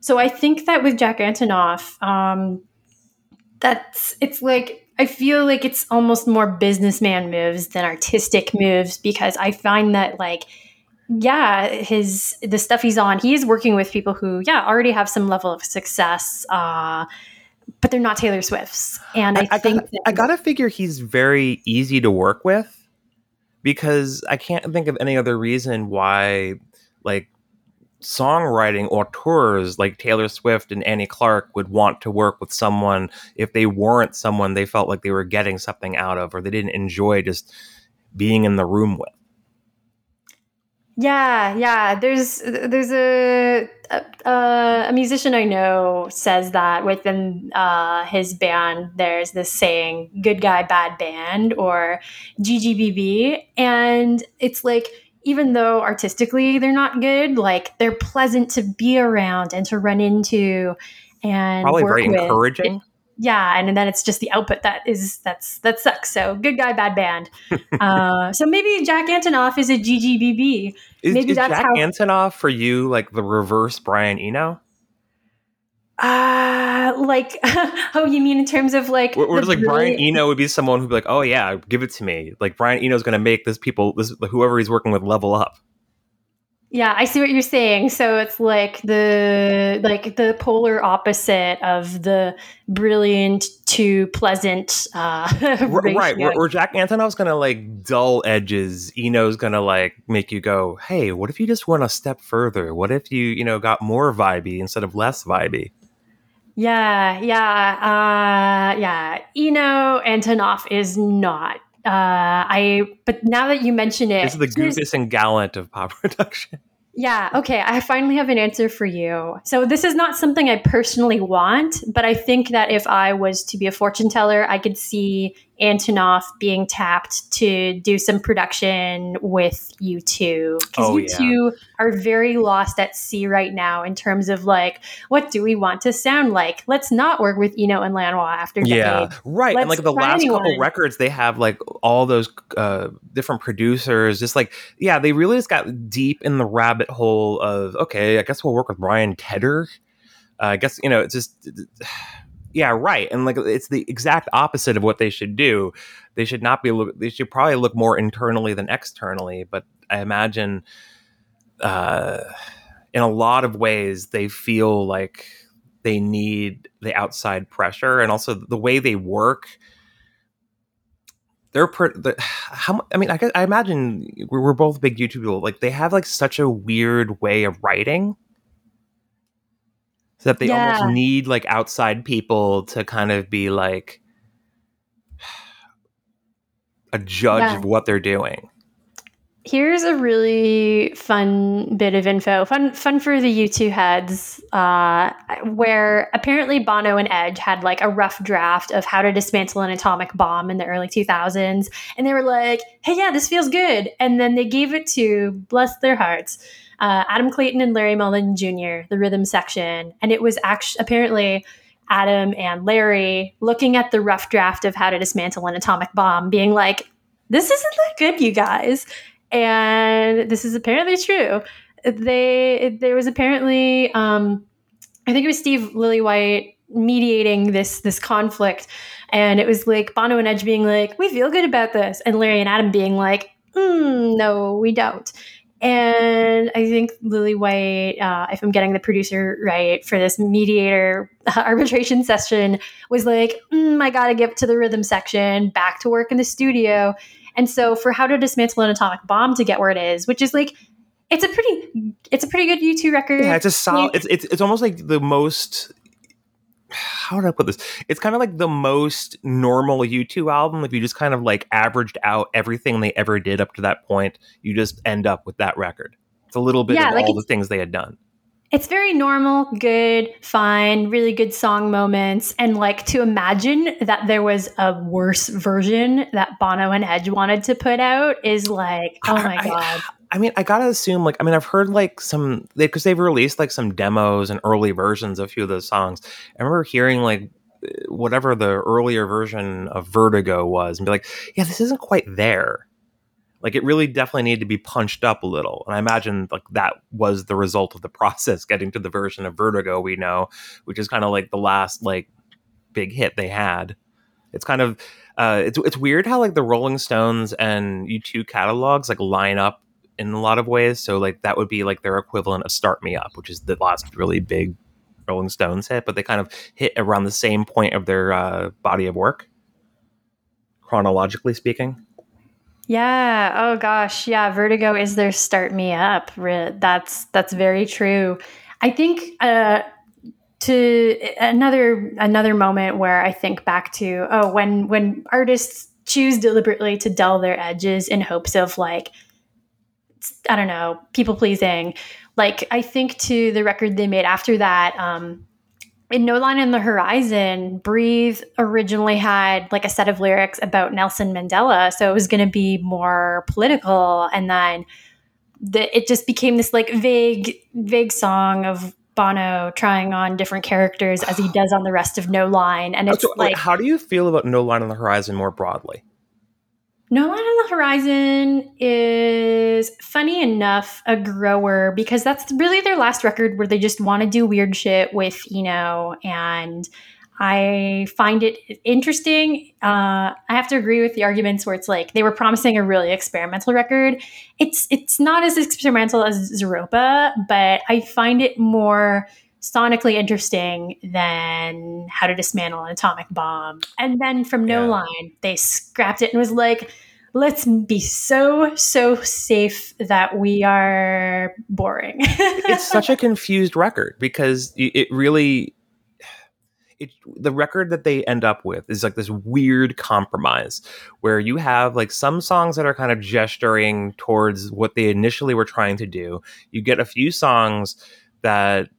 so i think that with jack antonoff um that's it's like i feel like it's almost more businessman moves than artistic moves because i find that like yeah, his the stuff he's on, he is working with people who, yeah, already have some level of success, uh, but they're not Taylor Swift's. And I, I think gotta, I gotta figure he's very easy to work with because I can't think of any other reason why, like, songwriting or tours like Taylor Swift and Annie Clark would want to work with someone if they weren't someone they felt like they were getting something out of or they didn't enjoy just being in the room with. Yeah, yeah. There's there's a a, a musician I know says that within uh, his band there's this saying "good guy, bad band" or GGBB, and it's like even though artistically they're not good, like they're pleasant to be around and to run into, and probably very with. encouraging yeah and then it's just the output that is that's that sucks so good guy bad band uh, so maybe jack antonoff is a ggbb is, maybe is that's jack how- antonoff for you like the reverse brian eno? Uh like oh you mean in terms of like or, or just like brilliant- brian eno would be someone who'd be like oh yeah give it to me. Like brian eno's gonna make this people this whoever he's working with level up yeah, I see what you're saying. So it's like the like the polar opposite of the brilliant to pleasant. Uh, right, where, where Jack Antonoff's gonna like dull edges. Eno's gonna like make you go, "Hey, what if you just went a step further? What if you you know got more vibey instead of less vibey?" Yeah, yeah, uh, yeah. Eno Antonoff is not uh, I but now that you mention it, this is the Goofus and Gallant of pop production. Yeah, okay. I finally have an answer for you. So, this is not something I personally want, but I think that if I was to be a fortune teller, I could see Antonoff being tapped to do some production with U2. Because oh, U2 are very lost at sea right now in terms of like, what do we want to sound like? Let's not work with Eno and Lanois after Yeah, right. Let's and like the last anyone. couple records, they have like all those uh, different producers. Just like, yeah, they really just got deep in the rabbit hole of, okay, I guess we'll work with Ryan Tedder. Uh, I guess, you know, it's just yeah, right. And like it's the exact opposite of what they should do. They should not be look. They should probably look more internally than externally. But I imagine, uh, in a lot of ways, they feel like they need the outside pressure, and also the way they work. They're per- the, how I mean I, I imagine we're, we're both big U2 people. Like they have like such a weird way of writing so that they yeah. almost need like outside people to kind of be like a judge yeah. of what they're doing. Here's a really fun bit of info, fun fun for the U2 heads, uh, where apparently Bono and Edge had like a rough draft of how to dismantle an atomic bomb in the early 2000s, and they were like, "Hey, yeah, this feels good," and then they gave it to bless their hearts uh, Adam Clayton and Larry Mullen Jr., the rhythm section. And it was actually apparently Adam and Larry looking at the rough draft of how to dismantle an atomic bomb, being like, this isn't that good, you guys. And this is apparently true. They there was apparently um, I think it was Steve Lillywhite mediating this this conflict, and it was like Bono and Edge being like, "We feel good about this," and Larry and Adam being like, mm, "No, we don't." And I think Lillywhite, uh, if I'm getting the producer right for this mediator arbitration session, was like, mm, I got to give it to the rhythm section, back to work in the studio. And so for How to Dismantle an Atomic Bomb to get where it is, which is like, it's a pretty, it's a pretty good U2 record. Yeah, it's a solid. It's, it's it's almost like the most how do I put this? It's kind of like the most normal U2 album. If you just kind of like averaged out everything they ever did up to that point, you just end up with that record. It's a little bit yeah, of like all the things they had done. It's very normal, good, fine, really good song moments. And like to imagine that there was a worse version that Bono and Edge wanted to put out is like, oh my I, God. I, I mean, I gotta assume, like, I mean, I've heard like some because they, have released like some demos and early versions of a few of those songs. I remember hearing like whatever the earlier version of Vertigo was, and be like, yeah, this isn't quite there. Like, it really definitely needed to be punched up a little. And I imagine like that was the result of the process getting to the version of Vertigo we know, which is kind of like the last like big hit they had. It's kind of uh, it's it's weird how like the Rolling Stones and U2 catalogs like line up in a lot of ways. So like that would be like their equivalent of "Start Me Up," which is the last really big Rolling Stones hit, but they kind of hit around the same point of their uh, body of work, chronologically speaking. Yeah. Oh gosh. Yeah. Vertigo is their "Start Me Up." That's that's very true. I think uh, to another another moment where I think back to oh when when artists choose deliberately to dull their edges in hopes of like I don't know people pleasing. Like I think to the record they made after that. Um, in No Line in the Horizon, Breathe originally had like a set of lyrics about Nelson Mandela, so it was going to be more political, and then the, it just became this like vague, vague song of Bono trying on different characters as he does on the rest of No Line, and it's so, like, how do you feel about No Line on the Horizon more broadly? No Line on the Horizon is funny enough a grower because that's really their last record where they just want to do weird shit with Eno and I find it interesting. Uh, I have to agree with the arguments where it's like they were promising a really experimental record. It's it's not as experimental as Zooropa, but I find it more sonically interesting than How to Dismantle an Atomic Bomb. And then from No yeah. Line, they scrapped it and was like, let's be so so safe that we are boring. it's such a confused record because it really it, the record that they end up with is like this weird compromise where you have like some songs that are kind of gesturing towards what they initially were trying to do. You get a few songs that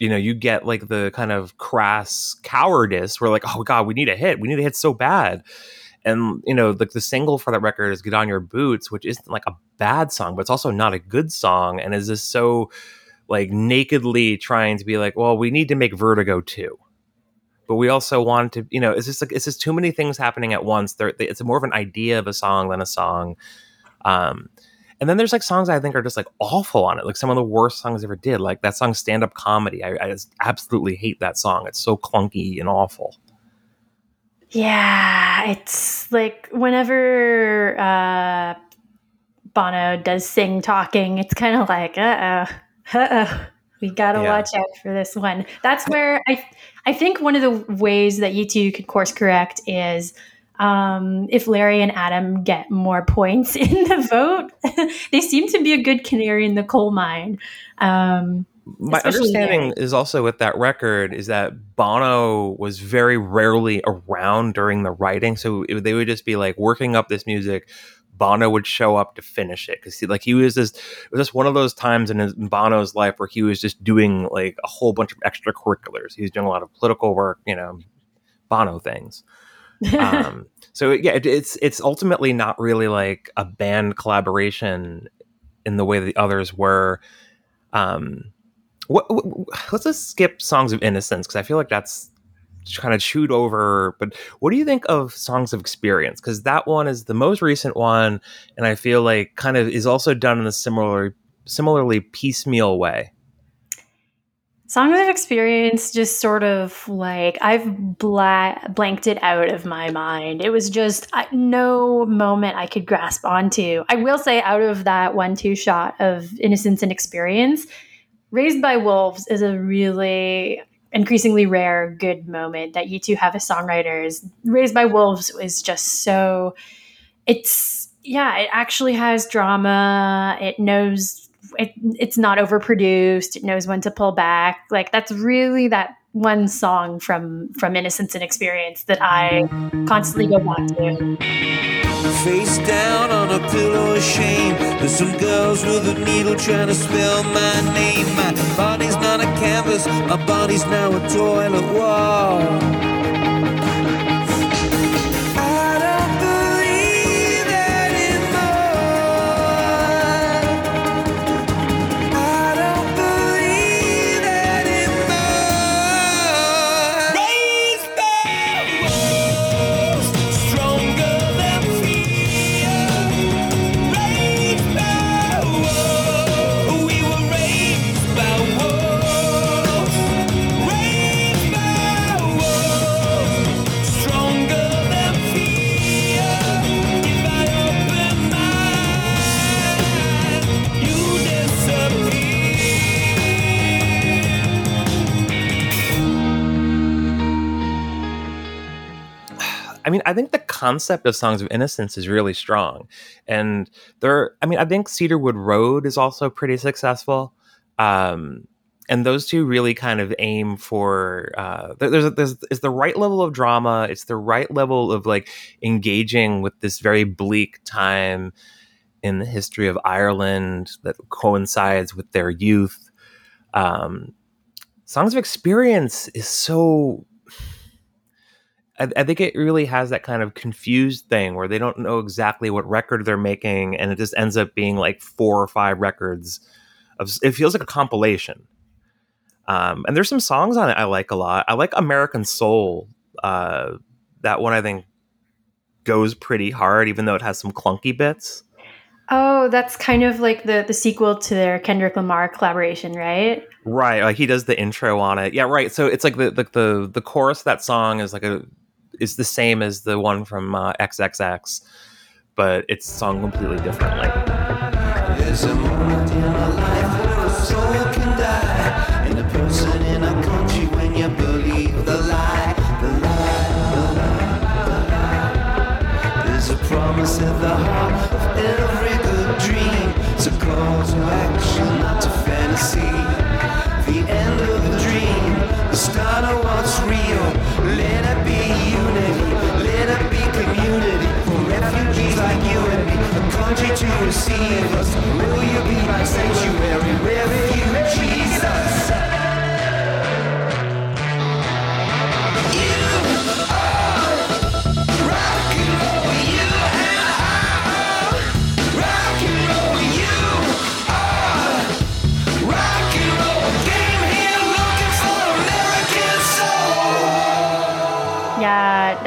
you know you get like the kind of crass cowardice where like oh god we need a hit we need a hit so bad and you know like the single for that record is get on your boots which isn't like a bad song but it's also not a good song and is just so like nakedly trying to be like well we need to make vertigo too but we also want to, you know, it's just like it's just too many things happening at once. There, it's more of an idea of a song than a song. Um, and then there's like songs I think are just like awful on it, like some of the worst songs I ever did. Like that song "Stand Up Comedy," I, I just absolutely hate that song. It's so clunky and awful. Yeah, it's like whenever uh, Bono does sing talking, it's kind of like, uh oh, uh oh, we gotta yeah. watch out for this one. That's where I I think one of the ways that U2 could course correct is um, if Larry and Adam get more points in the vote. they seem to be a good canary in the coal mine. Um, my understanding there. is also with that record is that Bono was very rarely around during the writing, so it, they would just be like working up this music Bono would show up to finish it because like he was just it was just one of those times in, his, in Bono's life where he was just doing like a whole bunch of extracurriculars. He was doing a lot of political work, you know, Bono things. Um, so yeah, it, it's it's ultimately not really like a band collaboration in the way the others were. Um, what, what, let's just skip "Songs of Innocence" because I feel like that's kind of chewed over. But what do you think of Songs of Experience? Because that one is the most recent one, and I feel like kind of is also done in a similar, similarly piecemeal way. Songs of Experience just sort of like I've bla- blanked it out of my mind. It was just I, no moment I could grasp onto. I will say, out of that one-two shot of Innocence and Experience, Raised by Wolves is a really increasingly rare good moment that U2 have as songwriters. Raised by Wolves is just so it's yeah, it actually has drama. It knows it, it's not overproduced. It knows when to pull back. Like that's really that one song from from Innocence and Experience that I constantly go back to. Face down on a pillow of shame. There's some girls with a needle trying to spell my name. My body's not a canvas, my body's now a toilet wall. I mean, I think the concept of Songs of Innocence is really strong, and there. I mean, I think Cedarwood Road is also pretty successful. Um, and those two really kind of aim for uh, there's there's it's the right level of drama. It's the right level of like engaging with this very bleak time in the history of Ireland that coincides with their youth. Um, Songs of Experience is so I, I, think it really has that kind of confused thing where they don't know exactly what record they're making, and it just ends up being like four or five records. Of, it feels like a compilation. Um, and there's some songs on it I like a lot. I like American Soul. Uh, that one I think goes pretty hard, even though it has some clunky bits. Oh, that's kind of like the the sequel to their Kendrick Lamar collaboration, right? Right. Like he does the intro on it. Yeah, right. So it's like the the the, the chorus of that song is like a is the same as the one from uh, XXX, but it's sung completely differently. There's a moment in us. Will you be my sanctuary, refugees?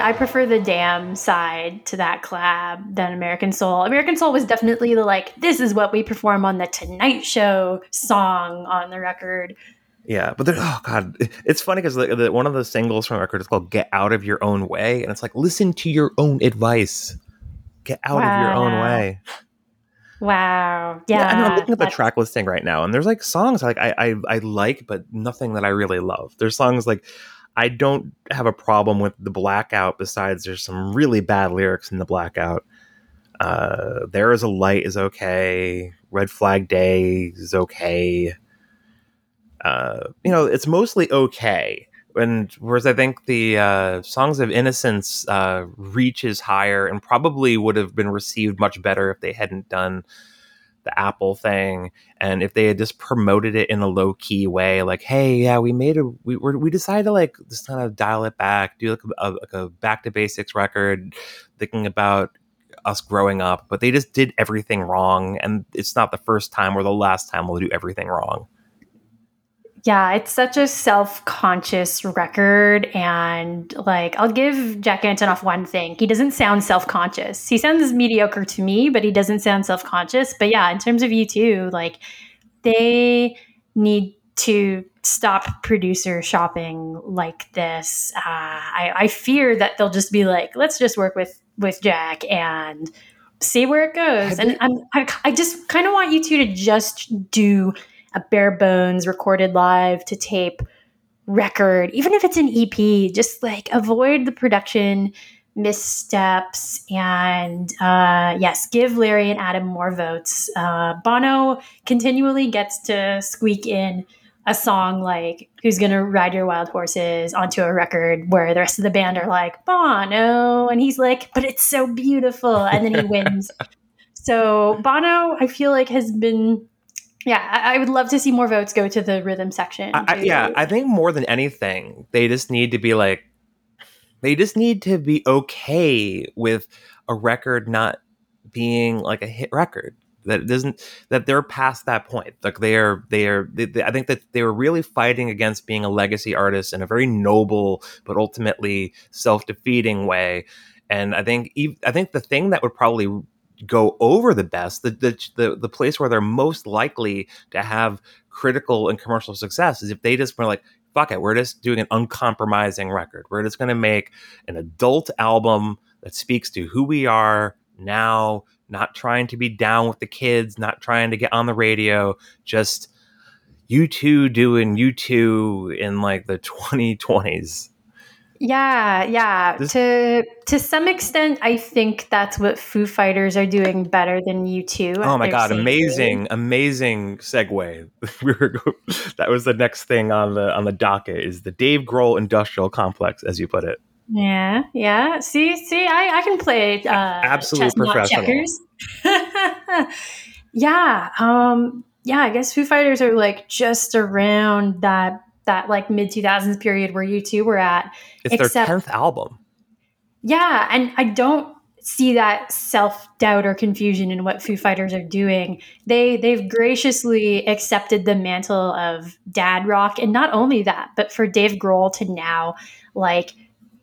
I prefer the Damn side to that collab than American Soul. American Soul was definitely the like, this is what we perform on the Tonight Show song on the record. Yeah, but oh god, it's funny because one of the singles from the record is called "Get Out of Your Own Way," and it's like listen to your own advice, get out wow. of your own way. Wow, yeah. yeah I'm looking at the track listing right now, and there's like songs like I, I I like, but nothing that I really love. There's songs like I don't have a problem with the blackout. Besides, there's some really bad lyrics in the blackout. Uh, there is a light is okay. Red flag day is okay. Uh, you know, it's mostly okay. And whereas I think the uh, songs of innocence uh, reaches higher and probably would have been received much better if they hadn't done the Apple thing, and if they had just promoted it in a low key way, like, hey, yeah, we made a we were, we decided to like just kind of dial it back, do like a, like a back to basics record, thinking about us growing up, but they just did everything wrong, and it's not the first time or the last time we'll do everything wrong. Yeah, it's such a self conscious record. And like, I'll give Jack Antonoff one thing. He doesn't sound self conscious. He sounds mediocre to me, but he doesn't sound self conscious. But yeah, in terms of U2, like, they need to stop producer shopping like this. Uh, I, I fear that they'll just be like, let's just work with, with Jack and see where it goes. and I'm, I, I just kind of want U2 to just do a bare bones recorded live to tape record, even if it's an EP, just like avoid the production missteps and uh, yes, give Larry and Adam more votes. Uh, Bono continually gets to squeak in a song like "Who's Gonna Ride Your Wild Horses" onto a record where the rest of the band are like Bono, and he's like, "But it's so beautiful," and then he wins. so Bono, I feel like has been yeah, I, I, would love to see more votes go to the rhythm section. I, yeah, I think more than anything, they just need to be like, they just need to be okay with a record not being like a hit record. That it doesn't that they're past that point. Like they are, they are. They, they, I think that they were really fighting against being a legacy artist in a very noble but ultimately self defeating way. And I think, I think the thing that would probably go over the best, the, the, the the place where they're most likely to have critical and commercial success is if they just were like, fuck it, we're just doing an uncompromising record. We're just going to make an adult album that speaks to who we are now, not trying to be down with the kids, not trying to get on the radio, just U2 doing U2 in like the 2020s. Yeah, yeah. This- to to some extent, I think that's what Foo Fighters are doing better than you two. Oh my god, amazing, amazing segue. we were that was the next thing on the on the docket is the Dave Grohl Industrial Complex, as you put it. Yeah, yeah. See, see, I, I can play uh, Absolute chess, not professional. checkers. yeah, um, yeah. I guess Foo Fighters are like just around that that like mid two thousands period where U2 were at. It's Except- their tenth album. Yeah, and I don't see that self doubt or confusion in what Foo Fighters are doing. They they've graciously accepted the mantle of dad rock, and not only that, but for Dave Grohl to now like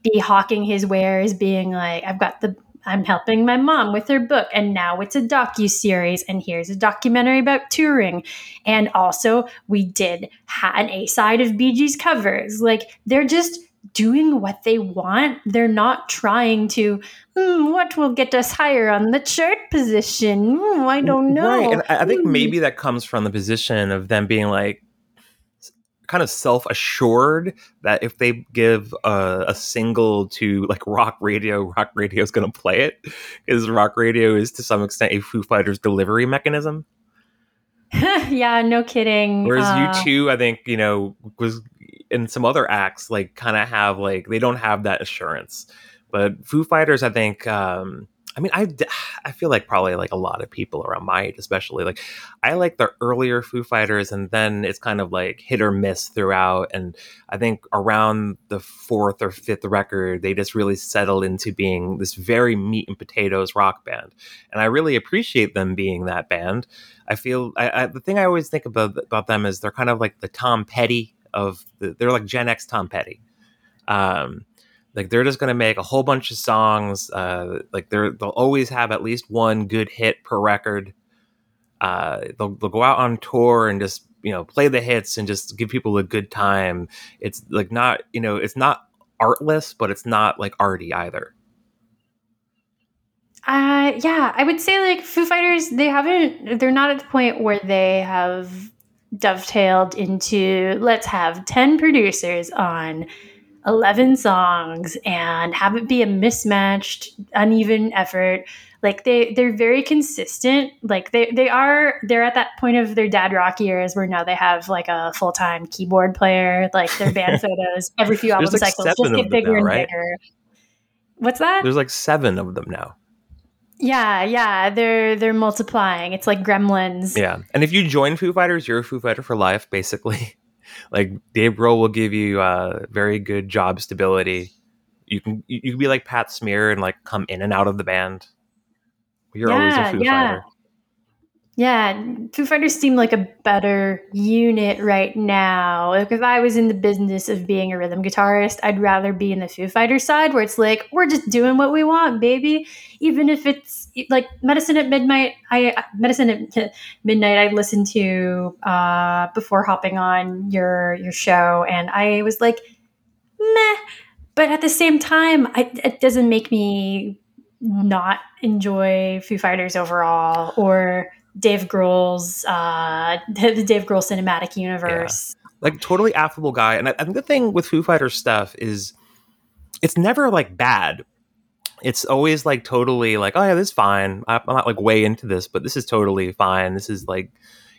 be hawking his wares, being like, I've got the I'm helping my mom with her book, and now it's a docu series, and here's a documentary about touring, and also we did ha- an A side of Bee Gees covers. Like they're just doing what they want. They're not trying to. "Hmm, what will get us higher on the chart position? Hmm, I don't know. Right, and I I think Hmm." maybe that comes from the position of them being like kind of self-assured that if they give a, a single to like rock radio rock radio is going to play it because rock radio is to some extent a foo fighters delivery mechanism yeah, no kidding. Whereas Uh, you two, I think, you know, was in some other acts, like kind of have like they don't have that assurance. But Foo Fighters, I think, um, I mean, I, I feel like probably like a lot of people around my age, especially like I like the earlier Foo Fighters, and then it's kind of like hit or miss throughout. And I think around the fourth or fifth record, they just really settled into being this very meat and potatoes rock band. And I really appreciate them being that band. I feel I, I, the thing I always think about about them is they're kind of like the Tom Petty of the, they're like Gen X Tom Petty. Um, like they're just gonna make a whole bunch of songs. Uh, like they're they'll always have at least one good hit per record. Uh, they'll they'll go out on tour and just you know play the hits and just give people a good time. It's like not you know it's not artless, but it's not like arty either. Uh, yeah, I would say like Foo Fighters, they haven't, they're not at the point where they have dovetailed into let's have 10 producers on 11 songs and have it be a mismatched, uneven effort. Like they, they're very consistent. Like they, they are, they're at that point of their dad rock years where now they have like a full time keyboard player. Like their band photos every few album like cycles just get bigger now, and right? bigger. What's that? There's like seven of them now. Yeah, yeah, they're they're multiplying. It's like gremlins. Yeah, and if you join Foo Fighters, you're a Foo Fighter for life, basically. like Dave Grohl will give you uh, very good job stability. You can you, you can be like Pat Smear and like come in and out of the band. You're always Yeah, a Foo yeah. Fighter. Yeah, Foo Fighters seem like a better unit right now. Like if I was in the business of being a rhythm guitarist, I'd rather be in the Foo Fighters side where it's like we're just doing what we want, baby. Even if it's like Medicine at Midnight, I Medicine at Midnight I listened to uh, before hopping on your your show, and I was like, meh. But at the same time, I, it doesn't make me not enjoy Foo Fighters overall or Dave Grohl's uh, the Dave Grohl cinematic universe. Like totally affable guy. And I, I think the thing with Foo Fighters stuff is it's never like bad. It's always like totally like, oh yeah, this is fine. I- I'm not like way into this, but this is totally fine. This is like,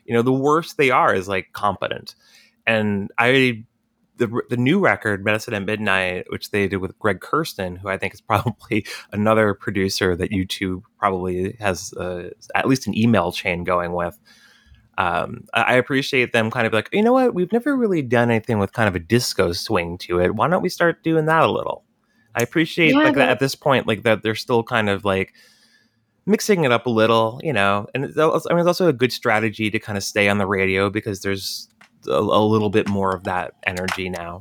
you know, the worst they are is like competent. And I, the the new record, Medicine at Midnight, which they did with Greg Kurstin, who I think is probably another producer that U2 probably has uh, at least an email chain going with. Um, I appreciate them kind of like, you know what, we've never really done anything with kind of a disco swing to it. Why don't we start doing that a little? I appreciate Yeah, like that at this point, like that they're still kind of like mixing it up a little, you know. And it's also, I mean, it's also a good strategy to kind of stay on the radio because there's a, a little bit more of that energy now.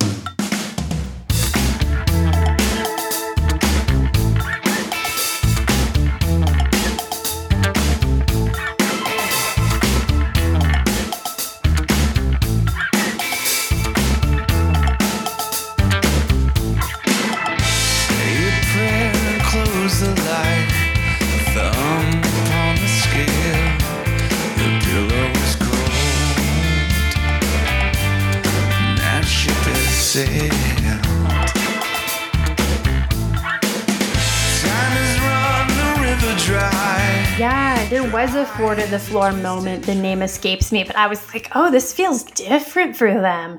Four to the floor moment. The name escapes me, but I was like, oh, this feels different for them.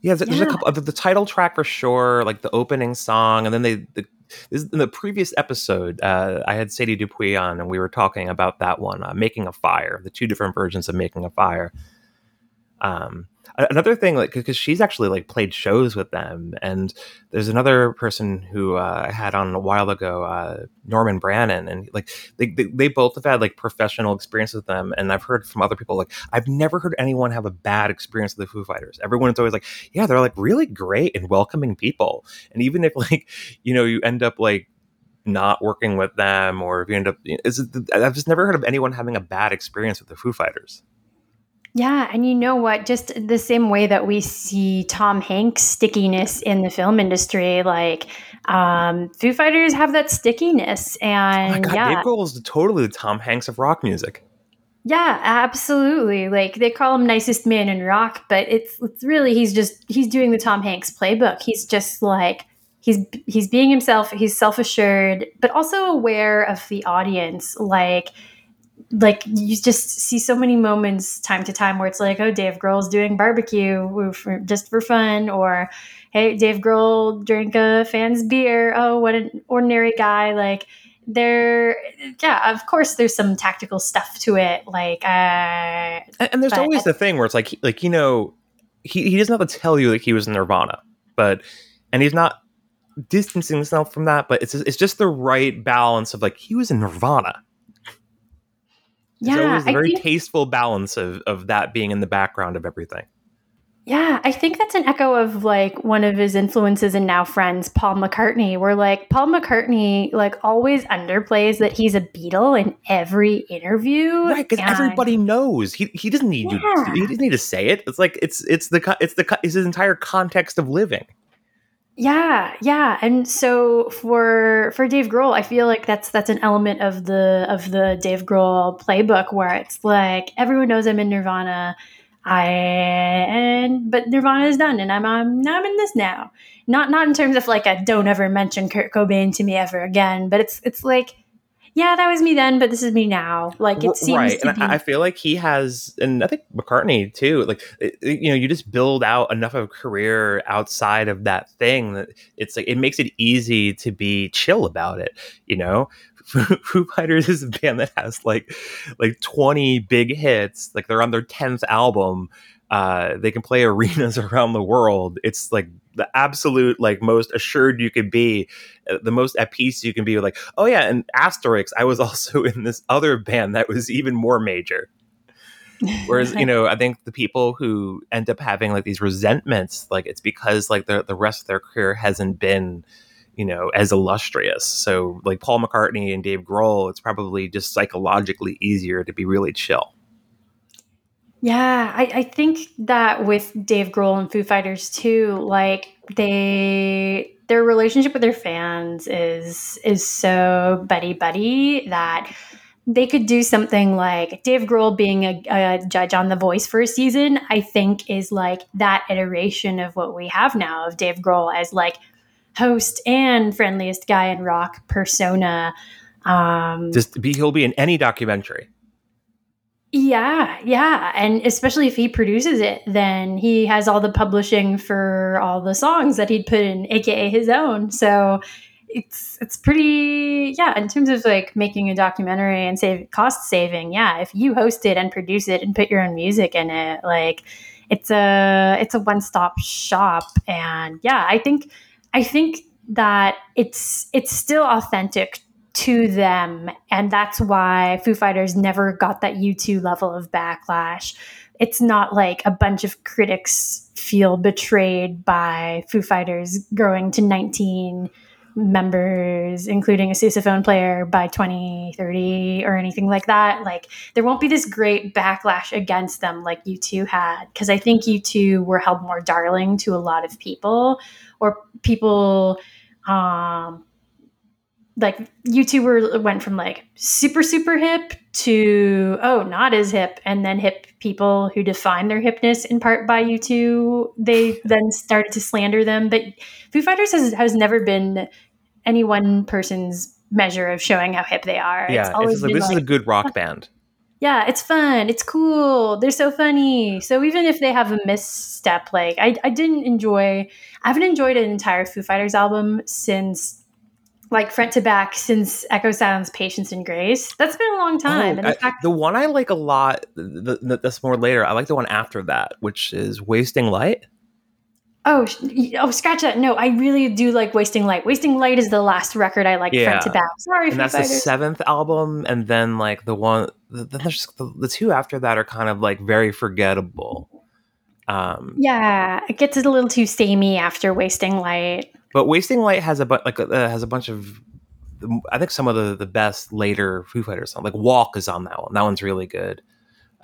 Yeah, there's, there's Yeah. a couple. The, the title track for sure, like the opening song, and then they. The, this, in the previous episode, uh, I had Sadie Dupuis on, and we were talking about that one, uh, "Making a Fire," the two different versions of "Making a Fire." Um, another thing, like because she's actually like played shows with them, and there's another person who uh, I had on a while ago, uh, Norman Brannon, and like they, they they both have had like professional experience with them, and I've heard from other people like I've never heard anyone have a bad experience with the Foo Fighters. Everyone's always like, yeah, they're like really great and welcoming people, and even if like you know you end up like not working with them or if you end up is it, I've just never heard of anyone having a bad experience with the Foo Fighters. Yeah, and you know what? Just the same way that we see Tom Hanks' stickiness in the film industry, like um, Foo Fighters have that stickiness, Oh and God, yeah, Dave Grohl is totally the Tom Hanks of rock music. yeah, absolutely. Like they call him nicest man in rock, but it's it's really he's just he's doing the Tom Hanks playbook. He's just like he's he's being himself. He's self assured, but also aware of the audience. Like like you just see so many moments time to time where it's like, oh, Dave Grohl's doing barbecue for, just for fun, or hey, Dave Grohl drank a fan's beer. Oh, what an ordinary guy! Like there, yeah, of course, there's some tactical stuff to it. Like, uh, And, and there's But- always the thing where it's like, like you know, he he doesn't have to tell you that he was in Nirvana, but and he's not distancing himself from that, but it's it's just the right balance of like he was in Nirvana. Yeah, always a I very think, tasteful balance of of that being in the background of everything. yeah, I think that's an echo of like one of his influences and now friends, Paul McCartney. Where like Paul McCartney like always underplays that he's a Beatle in every interview, Right, because everybody knows he, he doesn't need you. He doesn't need to say it. It's like it's it's the it's the it's his entire context of living. Yeah, yeah, and so for for Dave Grohl, I feel like that's that's an element of the of the Dave Grohl playbook where it's like everyone knows I'm in Nirvana, I and but Nirvana is done, and I'm I'm I'm in this now. Not not in terms of like a don't ever mention Kurt Cobain to me ever again, but it's it's like yeah, that was me then, but this is me now. Like it seems right, to and be. I, I feel like he has, and I think McCartney too. Like it- you know, you just build out enough of a career outside of that thing that it's like it makes it easy to be chill about it. You know, Foo Fighters is a band that has like like twenty big hits. Like they're on their tenth album. Uh, they can play arenas around the world. It's like the absolute like most assured you could be, the most at peace you can be. Like, oh yeah, and Asterix, I was also in this other band that was even more major. Whereas, you know, I think the people who end up having like these resentments, like it's because like the the rest of their career hasn't been, you know, as illustrious. So like Paul McCartney and Dave Grohl, it's probably just psychologically easier to be really chill. Yeah, I, I think that with Dave Grohl and Foo Fighters too, like they their relationship with their fans is is so buddy buddy that they could do something like Dave Grohl being a, a judge on The Voice for a season. I think is like that iteration of what we have now of Dave Grohl as like host and friendliest guy in rock persona. Um, Just be he'll be in any documentary. Yeah, yeah. And especially if he produces it, then he has all the publishing for all the songs that he'd put in, aka his own. So it's it's pretty yeah, in terms of like making a documentary and save cost saving, yeah, if you host it and produce it and put your own music in it, like it's a it's a one-stop shop. And yeah, I think I think that it's it's still authentic to them and that's why Foo Fighters never got that U2 level of backlash. It's not like a bunch of critics feel betrayed by Foo Fighters growing to 19 members including a sousaphone player by 2030 or anything like that like there won't be this great backlash against them like U2 had because I think U2 were held more darling to a lot of people or people um like U2 were went from like super super hip to oh not as hip and then hip people who define their hipness in part by U2 they then started to slander them but Foo Fighters has, has never been any one person's measure of showing how hip they are. yeah, it's it's always just like, this is a good rock band. yeah, it's fun, it's cool, they're so funny. So even if they have a misstep, like I, I didn't enjoy, I haven't enjoyed an entire Foo Fighters album since, like front to back, since Echo Silence, Patience and Grace. That's been a long time. Oh, I- the fact, the one I like a lot, the, the, that's more later. I like the one after that, which is Wasting Light. oh, oh, scratch that. No, I really do like Wasting Light. Wasting Light is the last record I like front to back. Sorry, and that's the seventh album and then like the one the, then there's the, the two after that are kind of like very forgettable um yeah, it gets a little too samey after Wasting Light. But wasting light has a bu- like uh, has a bunch of i think some of the the best later foo fighters songs like walk is on that one. That one's really good.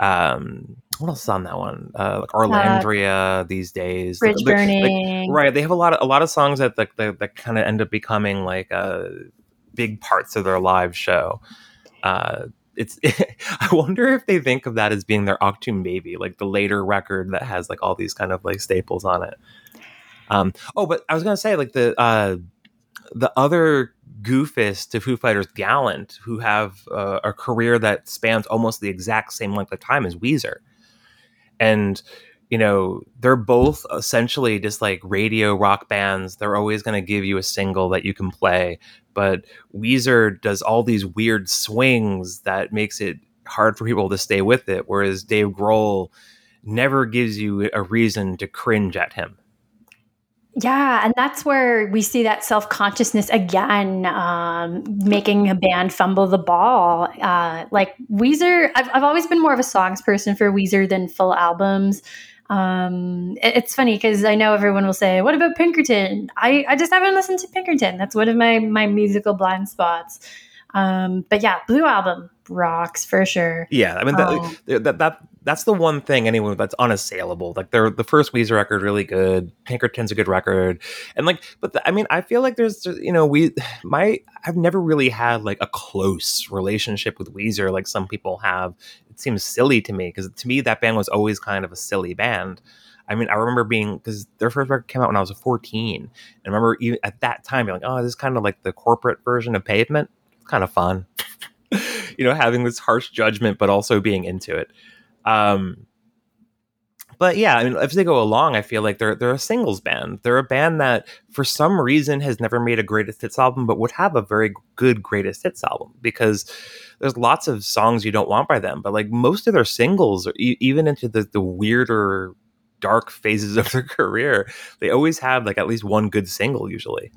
Um what else is on that one? Uh like arlandria these days Bridge Like- like- Burning. right they have a lot of a lot of songs that that, that, that kind of end up becoming like uh big parts of their live show. Uh it's i wonder if they think of that as being their Achtung Baby like the later record that has like all these kind of like staples on it um oh but i was gonna say like the uh the other goofus to Foo Fighters Gallant, who have uh, a career that spans almost the exact same length of time as Weezer. And, you know, they're both essentially just like radio rock bands. They're always going to give you a single that you can play. But Weezer does all these weird swings that makes it hard for people to stay with it. Whereas Dave Grohl never gives you a reason to cringe at him. Yeah, and that's where we see that self consciousness again, um, making a band fumble the ball. Uh, like Weezer, I've, I've always been more of a songs person for Weezer than full albums. Um, it- it's funny because I know everyone will say, "What about Pinkerton?" I, I just haven't listened to Pinkerton. That's one of my my musical blind spots. Um, but yeah, Blue Album rocks for sure. Yeah, I mean that, Oh. that that that's the one thing anyway that's unassailable. Like they're the first Weezer record really good. Pinkerton's a good record, and like, but the, I mean, I feel like there's you know we my I've never really had like a close relationship with Weezer like some people have. It seems silly to me because to me that band was always kind of a silly band. I mean, I remember being because their first record came out when I was 14, and I remember even at that time being like, oh, this is kind of like the corporate version of Pavement. It's kind of fun. you know, having this harsh judgment, but also being into it. Um, but yeah, I mean, as they go along, I feel like they're they're a singles band. They're a band that, for some reason, has never made a greatest hits album, but would have a very good greatest hits album because there's lots of songs you don't want by them. But like most of their singles, even into the the weirder, dark phases of their career, they always have like at least one good single usually.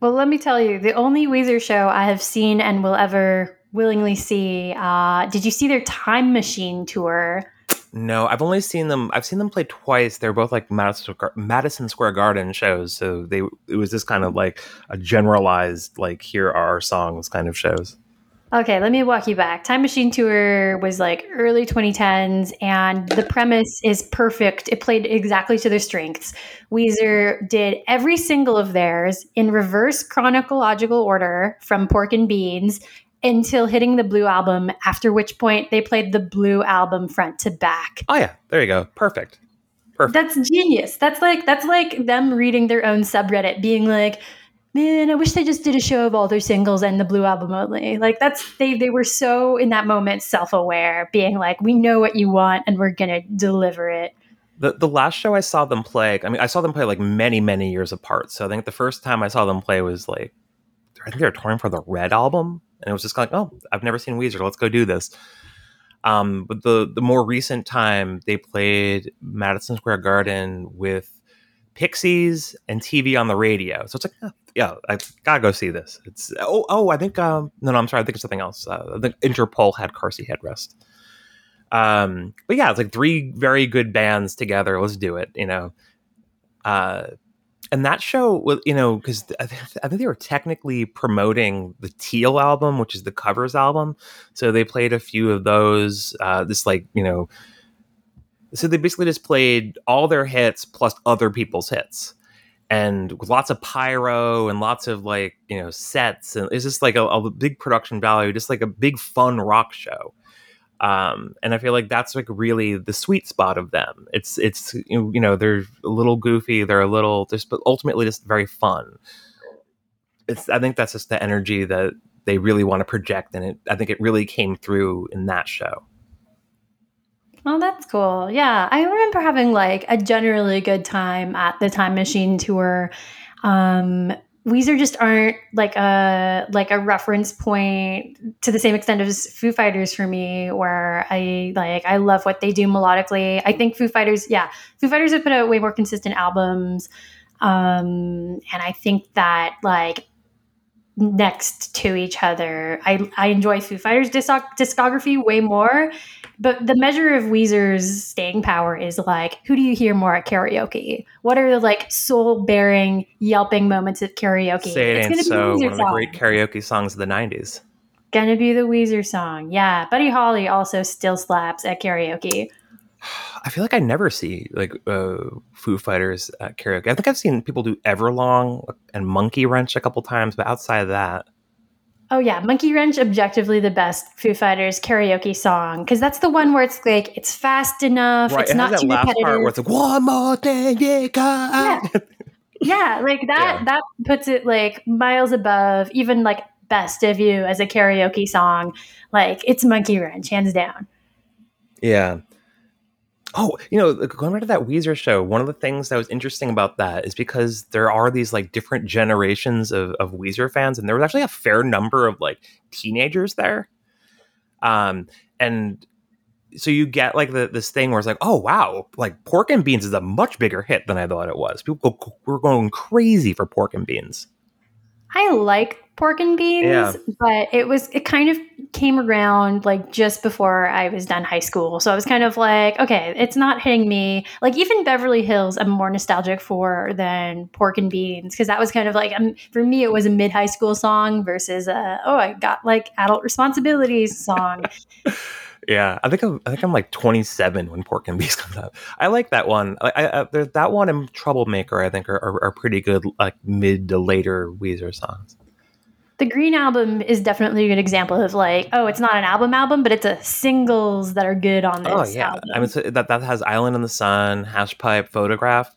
Well, let me tell you, the only Weezer show I have seen and will ever willingly see. Uh, did you see their Time Machine tour? No, I've only seen them. I've seen them play twice. They're both like Madison, Square- Madison Square Garden shows. So they it was just kind of like a generalized like here are our songs kind of shows. Okay, let me walk you back. Time Machine Tour was like early 2010s, and the premise is perfect. It played exactly to their strengths. Weezer did every single of theirs in reverse chronological order from Pork and Beans until hitting the Blue album, after which point they played the Blue album front to back. Oh yeah, there you go. Perfect. Perfect. That's genius. That's like that's like them reading their own subreddit, being like, "Man, I wish they just did a show of all their singles and the Blue album only." Like that's they they were so in that moment self-aware, being like, "We know what you want and we're going to deliver it." The the last show I saw them play, I mean, I saw them play like many many years apart. So I think the first time I saw them play was like, I think they were touring for the Red album, and it was just like, oh, I've never seen Weezer. Let's go do this. Um, but the the more recent time they played Madison Square Garden with Pixies and TV on the radio. So it's like, oh, yeah, I gotta go see this. It's oh oh, I think um no no I'm sorry, I think it's something else. Uh, Interpol had Car Seat Headrest. Um, but yeah, it's like three very good bands together. Let's do it, you know. Uh, and that show you know, because I think they were technically promoting the Teal album, which is the covers album. So they played a few of those. Uh, this like you know, so they basically just played all their hits plus other people's hits, and with lots of pyro and lots of like you know sets, and it's just like a, a big production value, just like a big fun rock show um and i feel like that's like really the sweet spot of them it's it's you know they're a little goofy they're a little just but ultimately just very fun it's I think that's just the energy that they really want to project, and it I think it really came through in that show. Oh, that's cool. Yeah. I remember having like a generally good time at the Time Machine tour. Um, Weezer just aren't like a like a reference point to the same extent as Foo Fighters for me, where I like I love what they do melodically. I think Foo Fighters, yeah, Foo Fighters have put out way more consistent albums, um, and I think that like next to each other, I I enjoy Foo Fighters discography way more, but the measure of Weezer's staying power is like, who do you hear more at karaoke? What are the like soul bearing, yelping moments at karaoke? Say it ain't so. One of the great karaoke songs of the '90s. Gonna be the Weezer song. Yeah, Buddy Holly also still slaps at karaoke. I feel like I never see like uh, Foo Fighters at karaoke. I think I've seen people do Everlong and Monkey Wrench a couple times, but outside of that, Oh yeah, Monkey Wrench objectively the best Foo Fighters karaoke song because that's the one where it's like it's fast enough. Right, it's it not too repetitive. part where it's like one more thing, yeah, yeah. yeah, like that. Yeah. That puts it like miles above even like "Best of You" as a karaoke song. Like it's Monkey Wrench, hands down. Yeah. Oh, you know, going back to that Weezer show, one of the things that was interesting about that is because there are these like different generations of, of Weezer fans, and there was actually a fair number of like teenagers there. Um, and so you get like the, this thing where it's like, oh wow, like Pork and Beans is a much bigger hit than I thought it was. People go, were going crazy for Pork and Beans. I like pork and beans, Yeah. but it was it kind of came around like just before I was done high school. So I was kind of like, okay, it's not hitting me. Like even Beverly Hills, I'm more nostalgic for than pork and beans because that was kind of like um, for me, it was a mid high school song versus a oh I got like adult responsibilities song. Yeah, I think I'm, I think I'm like 27 when Pork and Beans comes out. I like that one. I, I, that one and Troublemaker. I think are, are, are pretty good, like mid to later Weezer songs. The Green album is definitely a good example of like, oh, it's not an album album, but it's a singles that are good on this Oh yeah, album. I mean so that that has Island in the Sun, Hash Pipe, Photograph,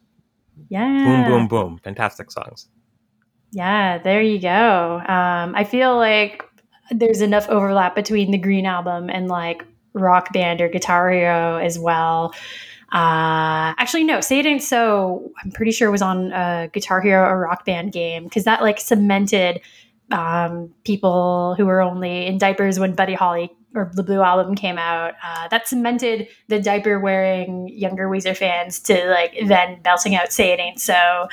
yeah. Boom Boom Boom, fantastic songs. Yeah, there you go. Um, I feel like there's enough overlap between the Green album and like Rock Band or Guitar Hero as well. Uh, actually, no, Say It Ain't So, I'm pretty sure was on a Guitar Hero or Rock Band game because that like cemented um, people who were only in diapers when Buddy Holly or the Blue album came out. Uh, that cemented the diaper wearing younger Weezer fans to like then belting out Say It Ain't So.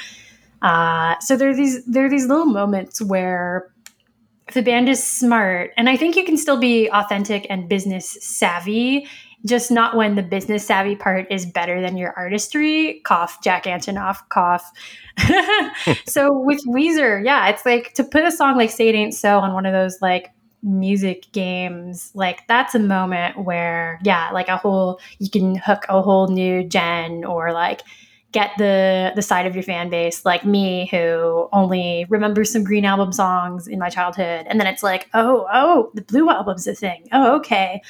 Uh, so there are these there are these little moments where the band is smart, and I think you can still be authentic and business savvy, just not when the business savvy part is better than your artistry. Cough, Jack Antonoff, cough. so with Weezer, yeah, it's like to put a song like "Say It Ain't So" on one of those like music games like that's a moment where yeah like a whole you can hook a whole new gen or like get the the side of your fan base like me who only remembers some green album songs in my childhood and then it's like oh oh the blue album's a thing oh okay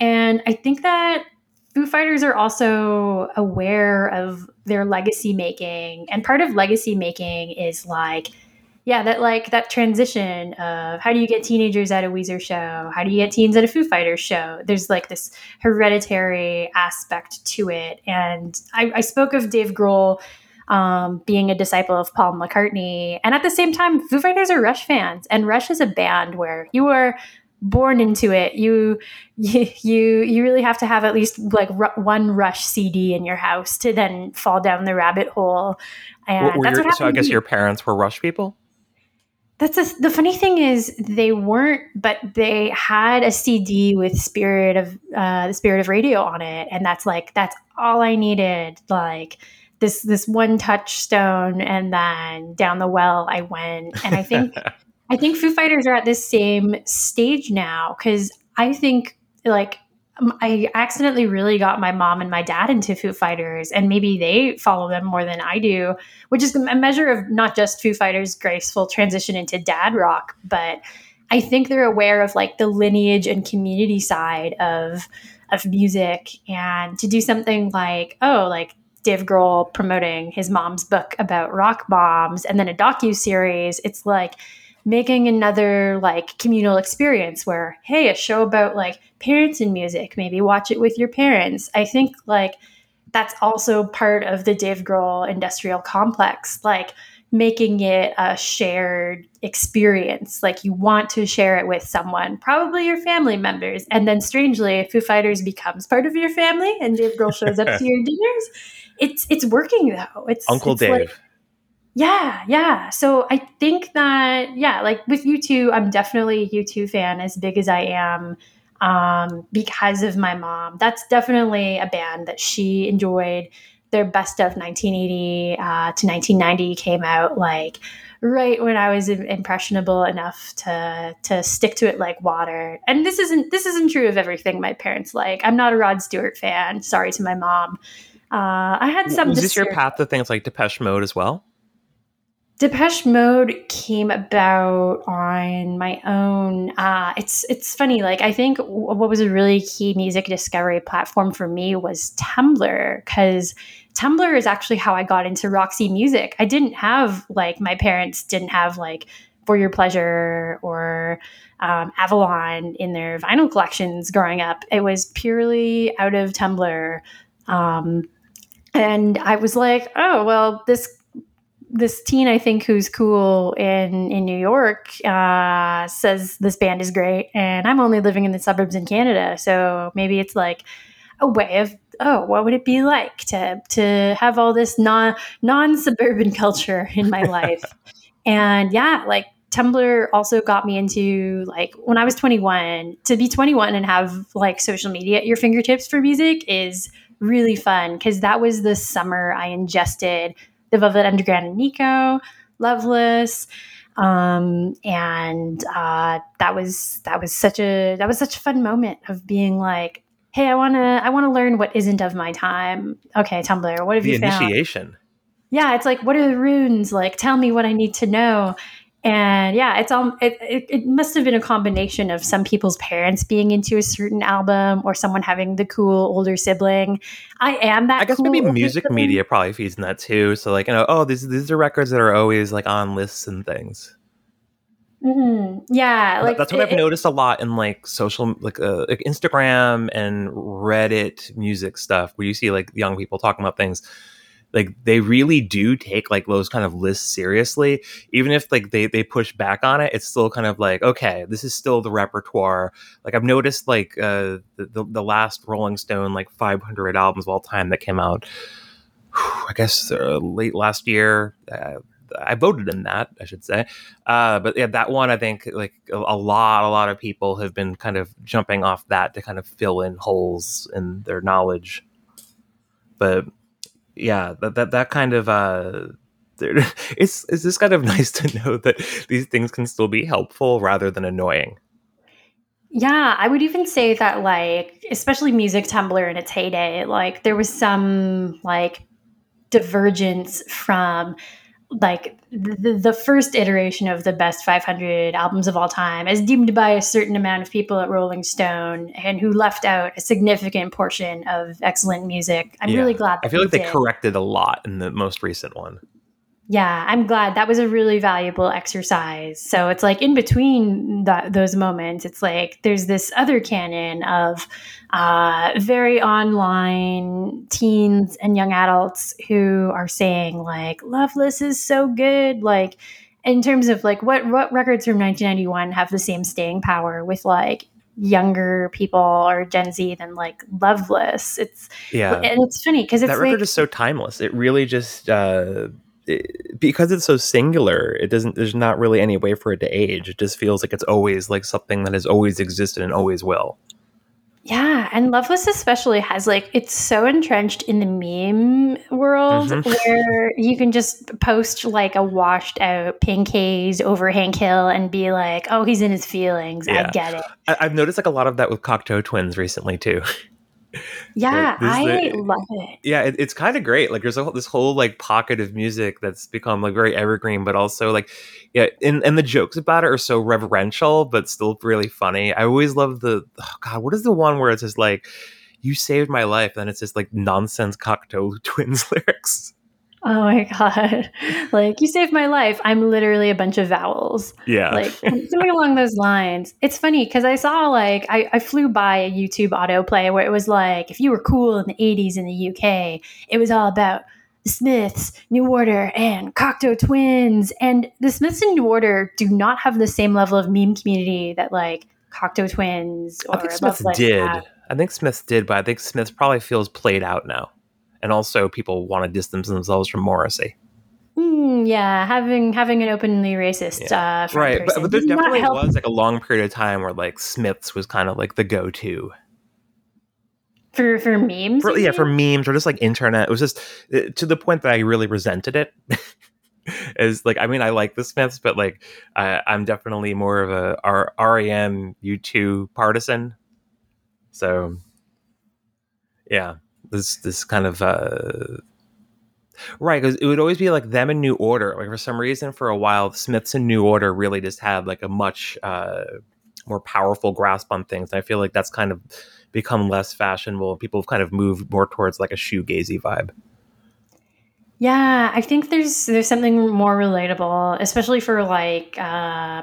and i think that foo fighters are also aware of their legacy making and part of legacy making is like yeah that like that transition of how do you get teenagers at a weezer show? How do you get teens at a foo fighters show? There's like this hereditary aspect to it. And i, I spoke of dave grohl um, being a disciple of paul mccartney. And at the same time foo fighters are rush fans. And rush is a band where you are born into it you you you, you really have to have at least like ru- one rush cd in your house to then fall down the rabbit hole and Were- were that's your- so I happened to guess your parents were Rush people. That's a, the funny thing is they weren't, but they had a CD with Spirit of uh, the Spirit of Radio on it, and that's like that's all I needed. Like this this one touchstone, and then down the well I went. And I think I think Foo Fighters are at this same stage now because I think like I accidentally really got my mom and my dad into Foo Fighters, and maybe they follow them more than I do, which is a measure of not just Foo Fighters' graceful transition into dad rock, but I think they're aware of like the lineage and community side of of music, and to do something like oh, like Dave Grohl promoting his mom's book about rock bombs and then a docu series. It's like making another like communal experience where hey, a show about like parents and music, maybe watch it with your parents. I think like that's also part of the Dave Grohl industrial complex. Like making it a shared experience. Like you want to share it with someone, probably your family members. And then strangely, Foo Fighters becomes part of your family and Dave Grohl shows up to your dinners. It's it's working though. It's Uncle it's Dave. like- yeah, yeah. So I think that yeah, like with U2, I'm definitely a U2 fan as big as I am um, because of my mom. That's definitely a band that she enjoyed. Their best of 1980 uh, to 1990 came out like right when I was impressionable enough to to stick to it like water. And this isn't this isn't true of everything my parents like. I'm not a Rod Stewart fan. Sorry to my mom. Uh, I had some. Was this your path to things like Depeche Mode as well? Depeche Mode came about on my own. Uh, it's it's funny. Like I think what was a really key music discovery platform for me was Tumblr because Tumblr is actually how I got into Roxy Music. I didn't have like my parents didn't have like For Your Pleasure or um, Avalon in their vinyl collections growing up. It was purely out of Tumblr. Um, and I was like, oh well, this this teen I think who's cool in in New York uh, says this band is great, and I'm only living in the suburbs in Canada, so maybe it's like a way of oh, what would it be like to to have all this non non suburban culture in my life? and yeah, like Tumblr also got me into like when I was 21 to be 21 and have like social media at your fingertips for music is really fun because that was the summer I ingested the Velvet Underground and Nico, Loveless, um, and uh, that was that was such a that was such a fun moment of being like, hey, I wanna I wanna learn what isn't of my time. Okay, Tumblr, what have The you found? initiation. yeah it's like what are the runes like tell me what i need to know and yeah it's all it, it, it must have been a combination of some people's parents being into a certain album or someone having the cool older sibling i am that I guess cool maybe music sibling. media probably feeds in that too. So like you know, oh these these are records that are always like on lists and things. Mhm. yeah like That's what it- I've noticed a lot in like social like uh, like Instagram and Reddit music stuff where you see like young people talking about things like they really do take like those kind of lists seriously even if like they they push back on it it's still kind of like okay this is still the repertoire like i've noticed like uh the, the, last rolling stone like 500 albums of all time that came out i guess uh, late last year uh, I voted in that, I should say. Uh, but yeah, that one, I think, like a, a lot, a lot of people have been kind of jumping off that to kind of fill in holes in their knowledge. But yeah, that that, that kind of uh, it's it's just kind of nice to know that these things can still be helpful rather than annoying. Yeah, I would even say that like especially music Tumblr in its heyday, like there was some like divergence from like the, the first iteration of the best 500 albums of all time as deemed by a certain amount of people at Rolling Stone and who left out a significant portion of excellent music. I'm Yeah. really glad that I feel like they did. corrected a lot in the most recent one. Yeah, I'm glad that was a really valuable exercise. So it's like in between that, those moments, it's like there's this other canon of uh, very online teens and young adults who are saying like "Loveless is so good." Like in terms of like what what records from 1991 have the same staying power with like younger people or Gen Z than like Loveless. It's Yeah, and it's funny because it's that like record is so timeless. It really just uh, because it's so singular. It doesn't. There's not really any way for it to age. It just feels like it's always like something that has always existed and always will. Yeah, and Loveless especially has like it's so entrenched in the meme world Mhm. where you can just post like a washed out pink haze over Hank Hill and be like, "Oh, he's in his feelings. Yeah. I get it." I, I've noticed like a lot of that with Cocteau Twins recently too. Yeah, I the- love it. yeah, it, it's kind of great. Like there's a, whole- this whole like pocket of music that's become like very evergreen, but also like yeah, and and the jokes about it are so reverential, but still really funny. I always love the oh God, what is the one where it's just like "You saved my life," and it's just like nonsense Cocteau Twins lyrics. Oh my god! Like you saved my life. I'm literally a bunch of vowels. Yeah, like something along those lines. It's funny because I saw like I, I flew by a YouTube autoplay where it was like if you were cool in the '80s in the UK, it was all about the Smiths, New Order, and Cocteau Twins. And the Smiths and New Order do not have the same level of meme community that like Cocteau Twins or I think did. have. I think Smiths did, but I think Smiths probably feels played out now, and also people want to distance themselves from Morrissey. Mm, yeah, having having an openly racist uh, right, but, but there definitely help. was like a long period of time where like Smiths was kind of like the go-to. for for memes. for, yeah for memes or just like internet it was just uh, to the point that i really resented it is like i mean i like the smiths but like I, i'm definitely more of a R- rem u2 partisan so yeah this this kind of uh right because it would always be like them and new order like for some reason for a while smiths and new order really just had like a much uh more powerful grasp on things and i feel like that's kind of become less fashionable people have kind of moved more towards like a shoegazy vibe. Yeah, I think there's there's something more relatable, especially for like uh,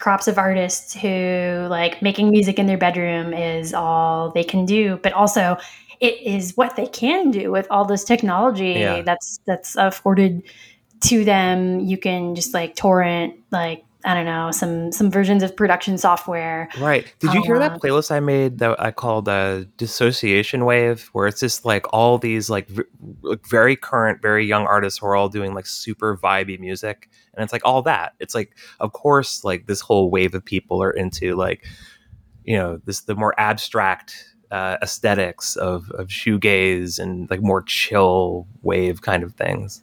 crops of artists who like making music in their bedroom is all they can do, but also it is what they can do with all this technology Yeah. that's that's afforded to them. You can just like torrent like I don't know some some versions of production software. Right. Did you hear Uh, that playlist I made that I called uh, Dissociation Wave, where it's just like all these like, v- like very current, very young artists who are all doing like super vibey music, and it's like all that. It's like, of course, like this whole wave of people are into like, you know, this the more abstract uh, aesthetics of of shoegaze and like more chill wave kind of things.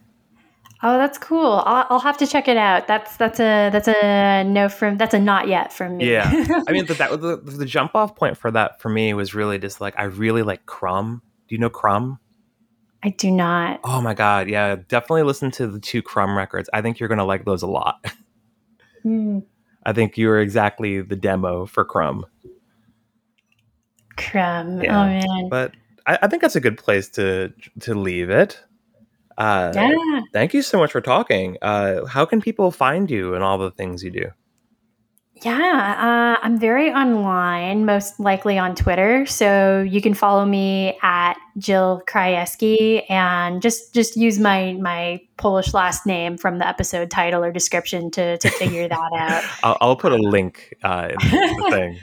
Oh, that's cool. I'll, I'll have to check it out. That's that's a that's a no from that's a not yet from me. Yeah. I mean, the, that the, the jump off point for that for me was really just like I really like Crumb. Do you know Crumb? I do not. Oh my god, yeah, definitely listen to the two Crumb records. I think you're gonna like those a lot. Hmm. I think you're exactly the demo for Crumb. Crumb. Yeah. Oh man. But I, I think that's a good place to to leave it. Uh, Yeah. Thank you so much for talking. Uh, how can people find you and all the things you do? Yeah. Uh, I'm very online, most likely on Twitter. So you can follow me at Jill Krajewski and just just use my my Polish last name from the episode title or description to to figure that out. I'll, I'll put a link uh, in the thing.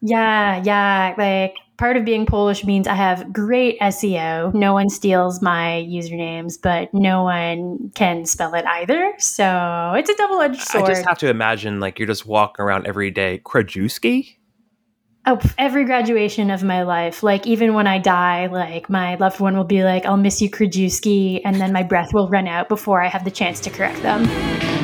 Yeah, yeah. Like part of being Polish means I have great SEO. No one steals my usernames, but no one can spell it either. So it's a double edged sword. I just have to imagine like you're just walking around every day. Krajewski? oh, every graduation of my life, like even when I die, like my loved one will be like, I'll miss you, Krajewski, and then my breath will run out before I have the chance to correct them.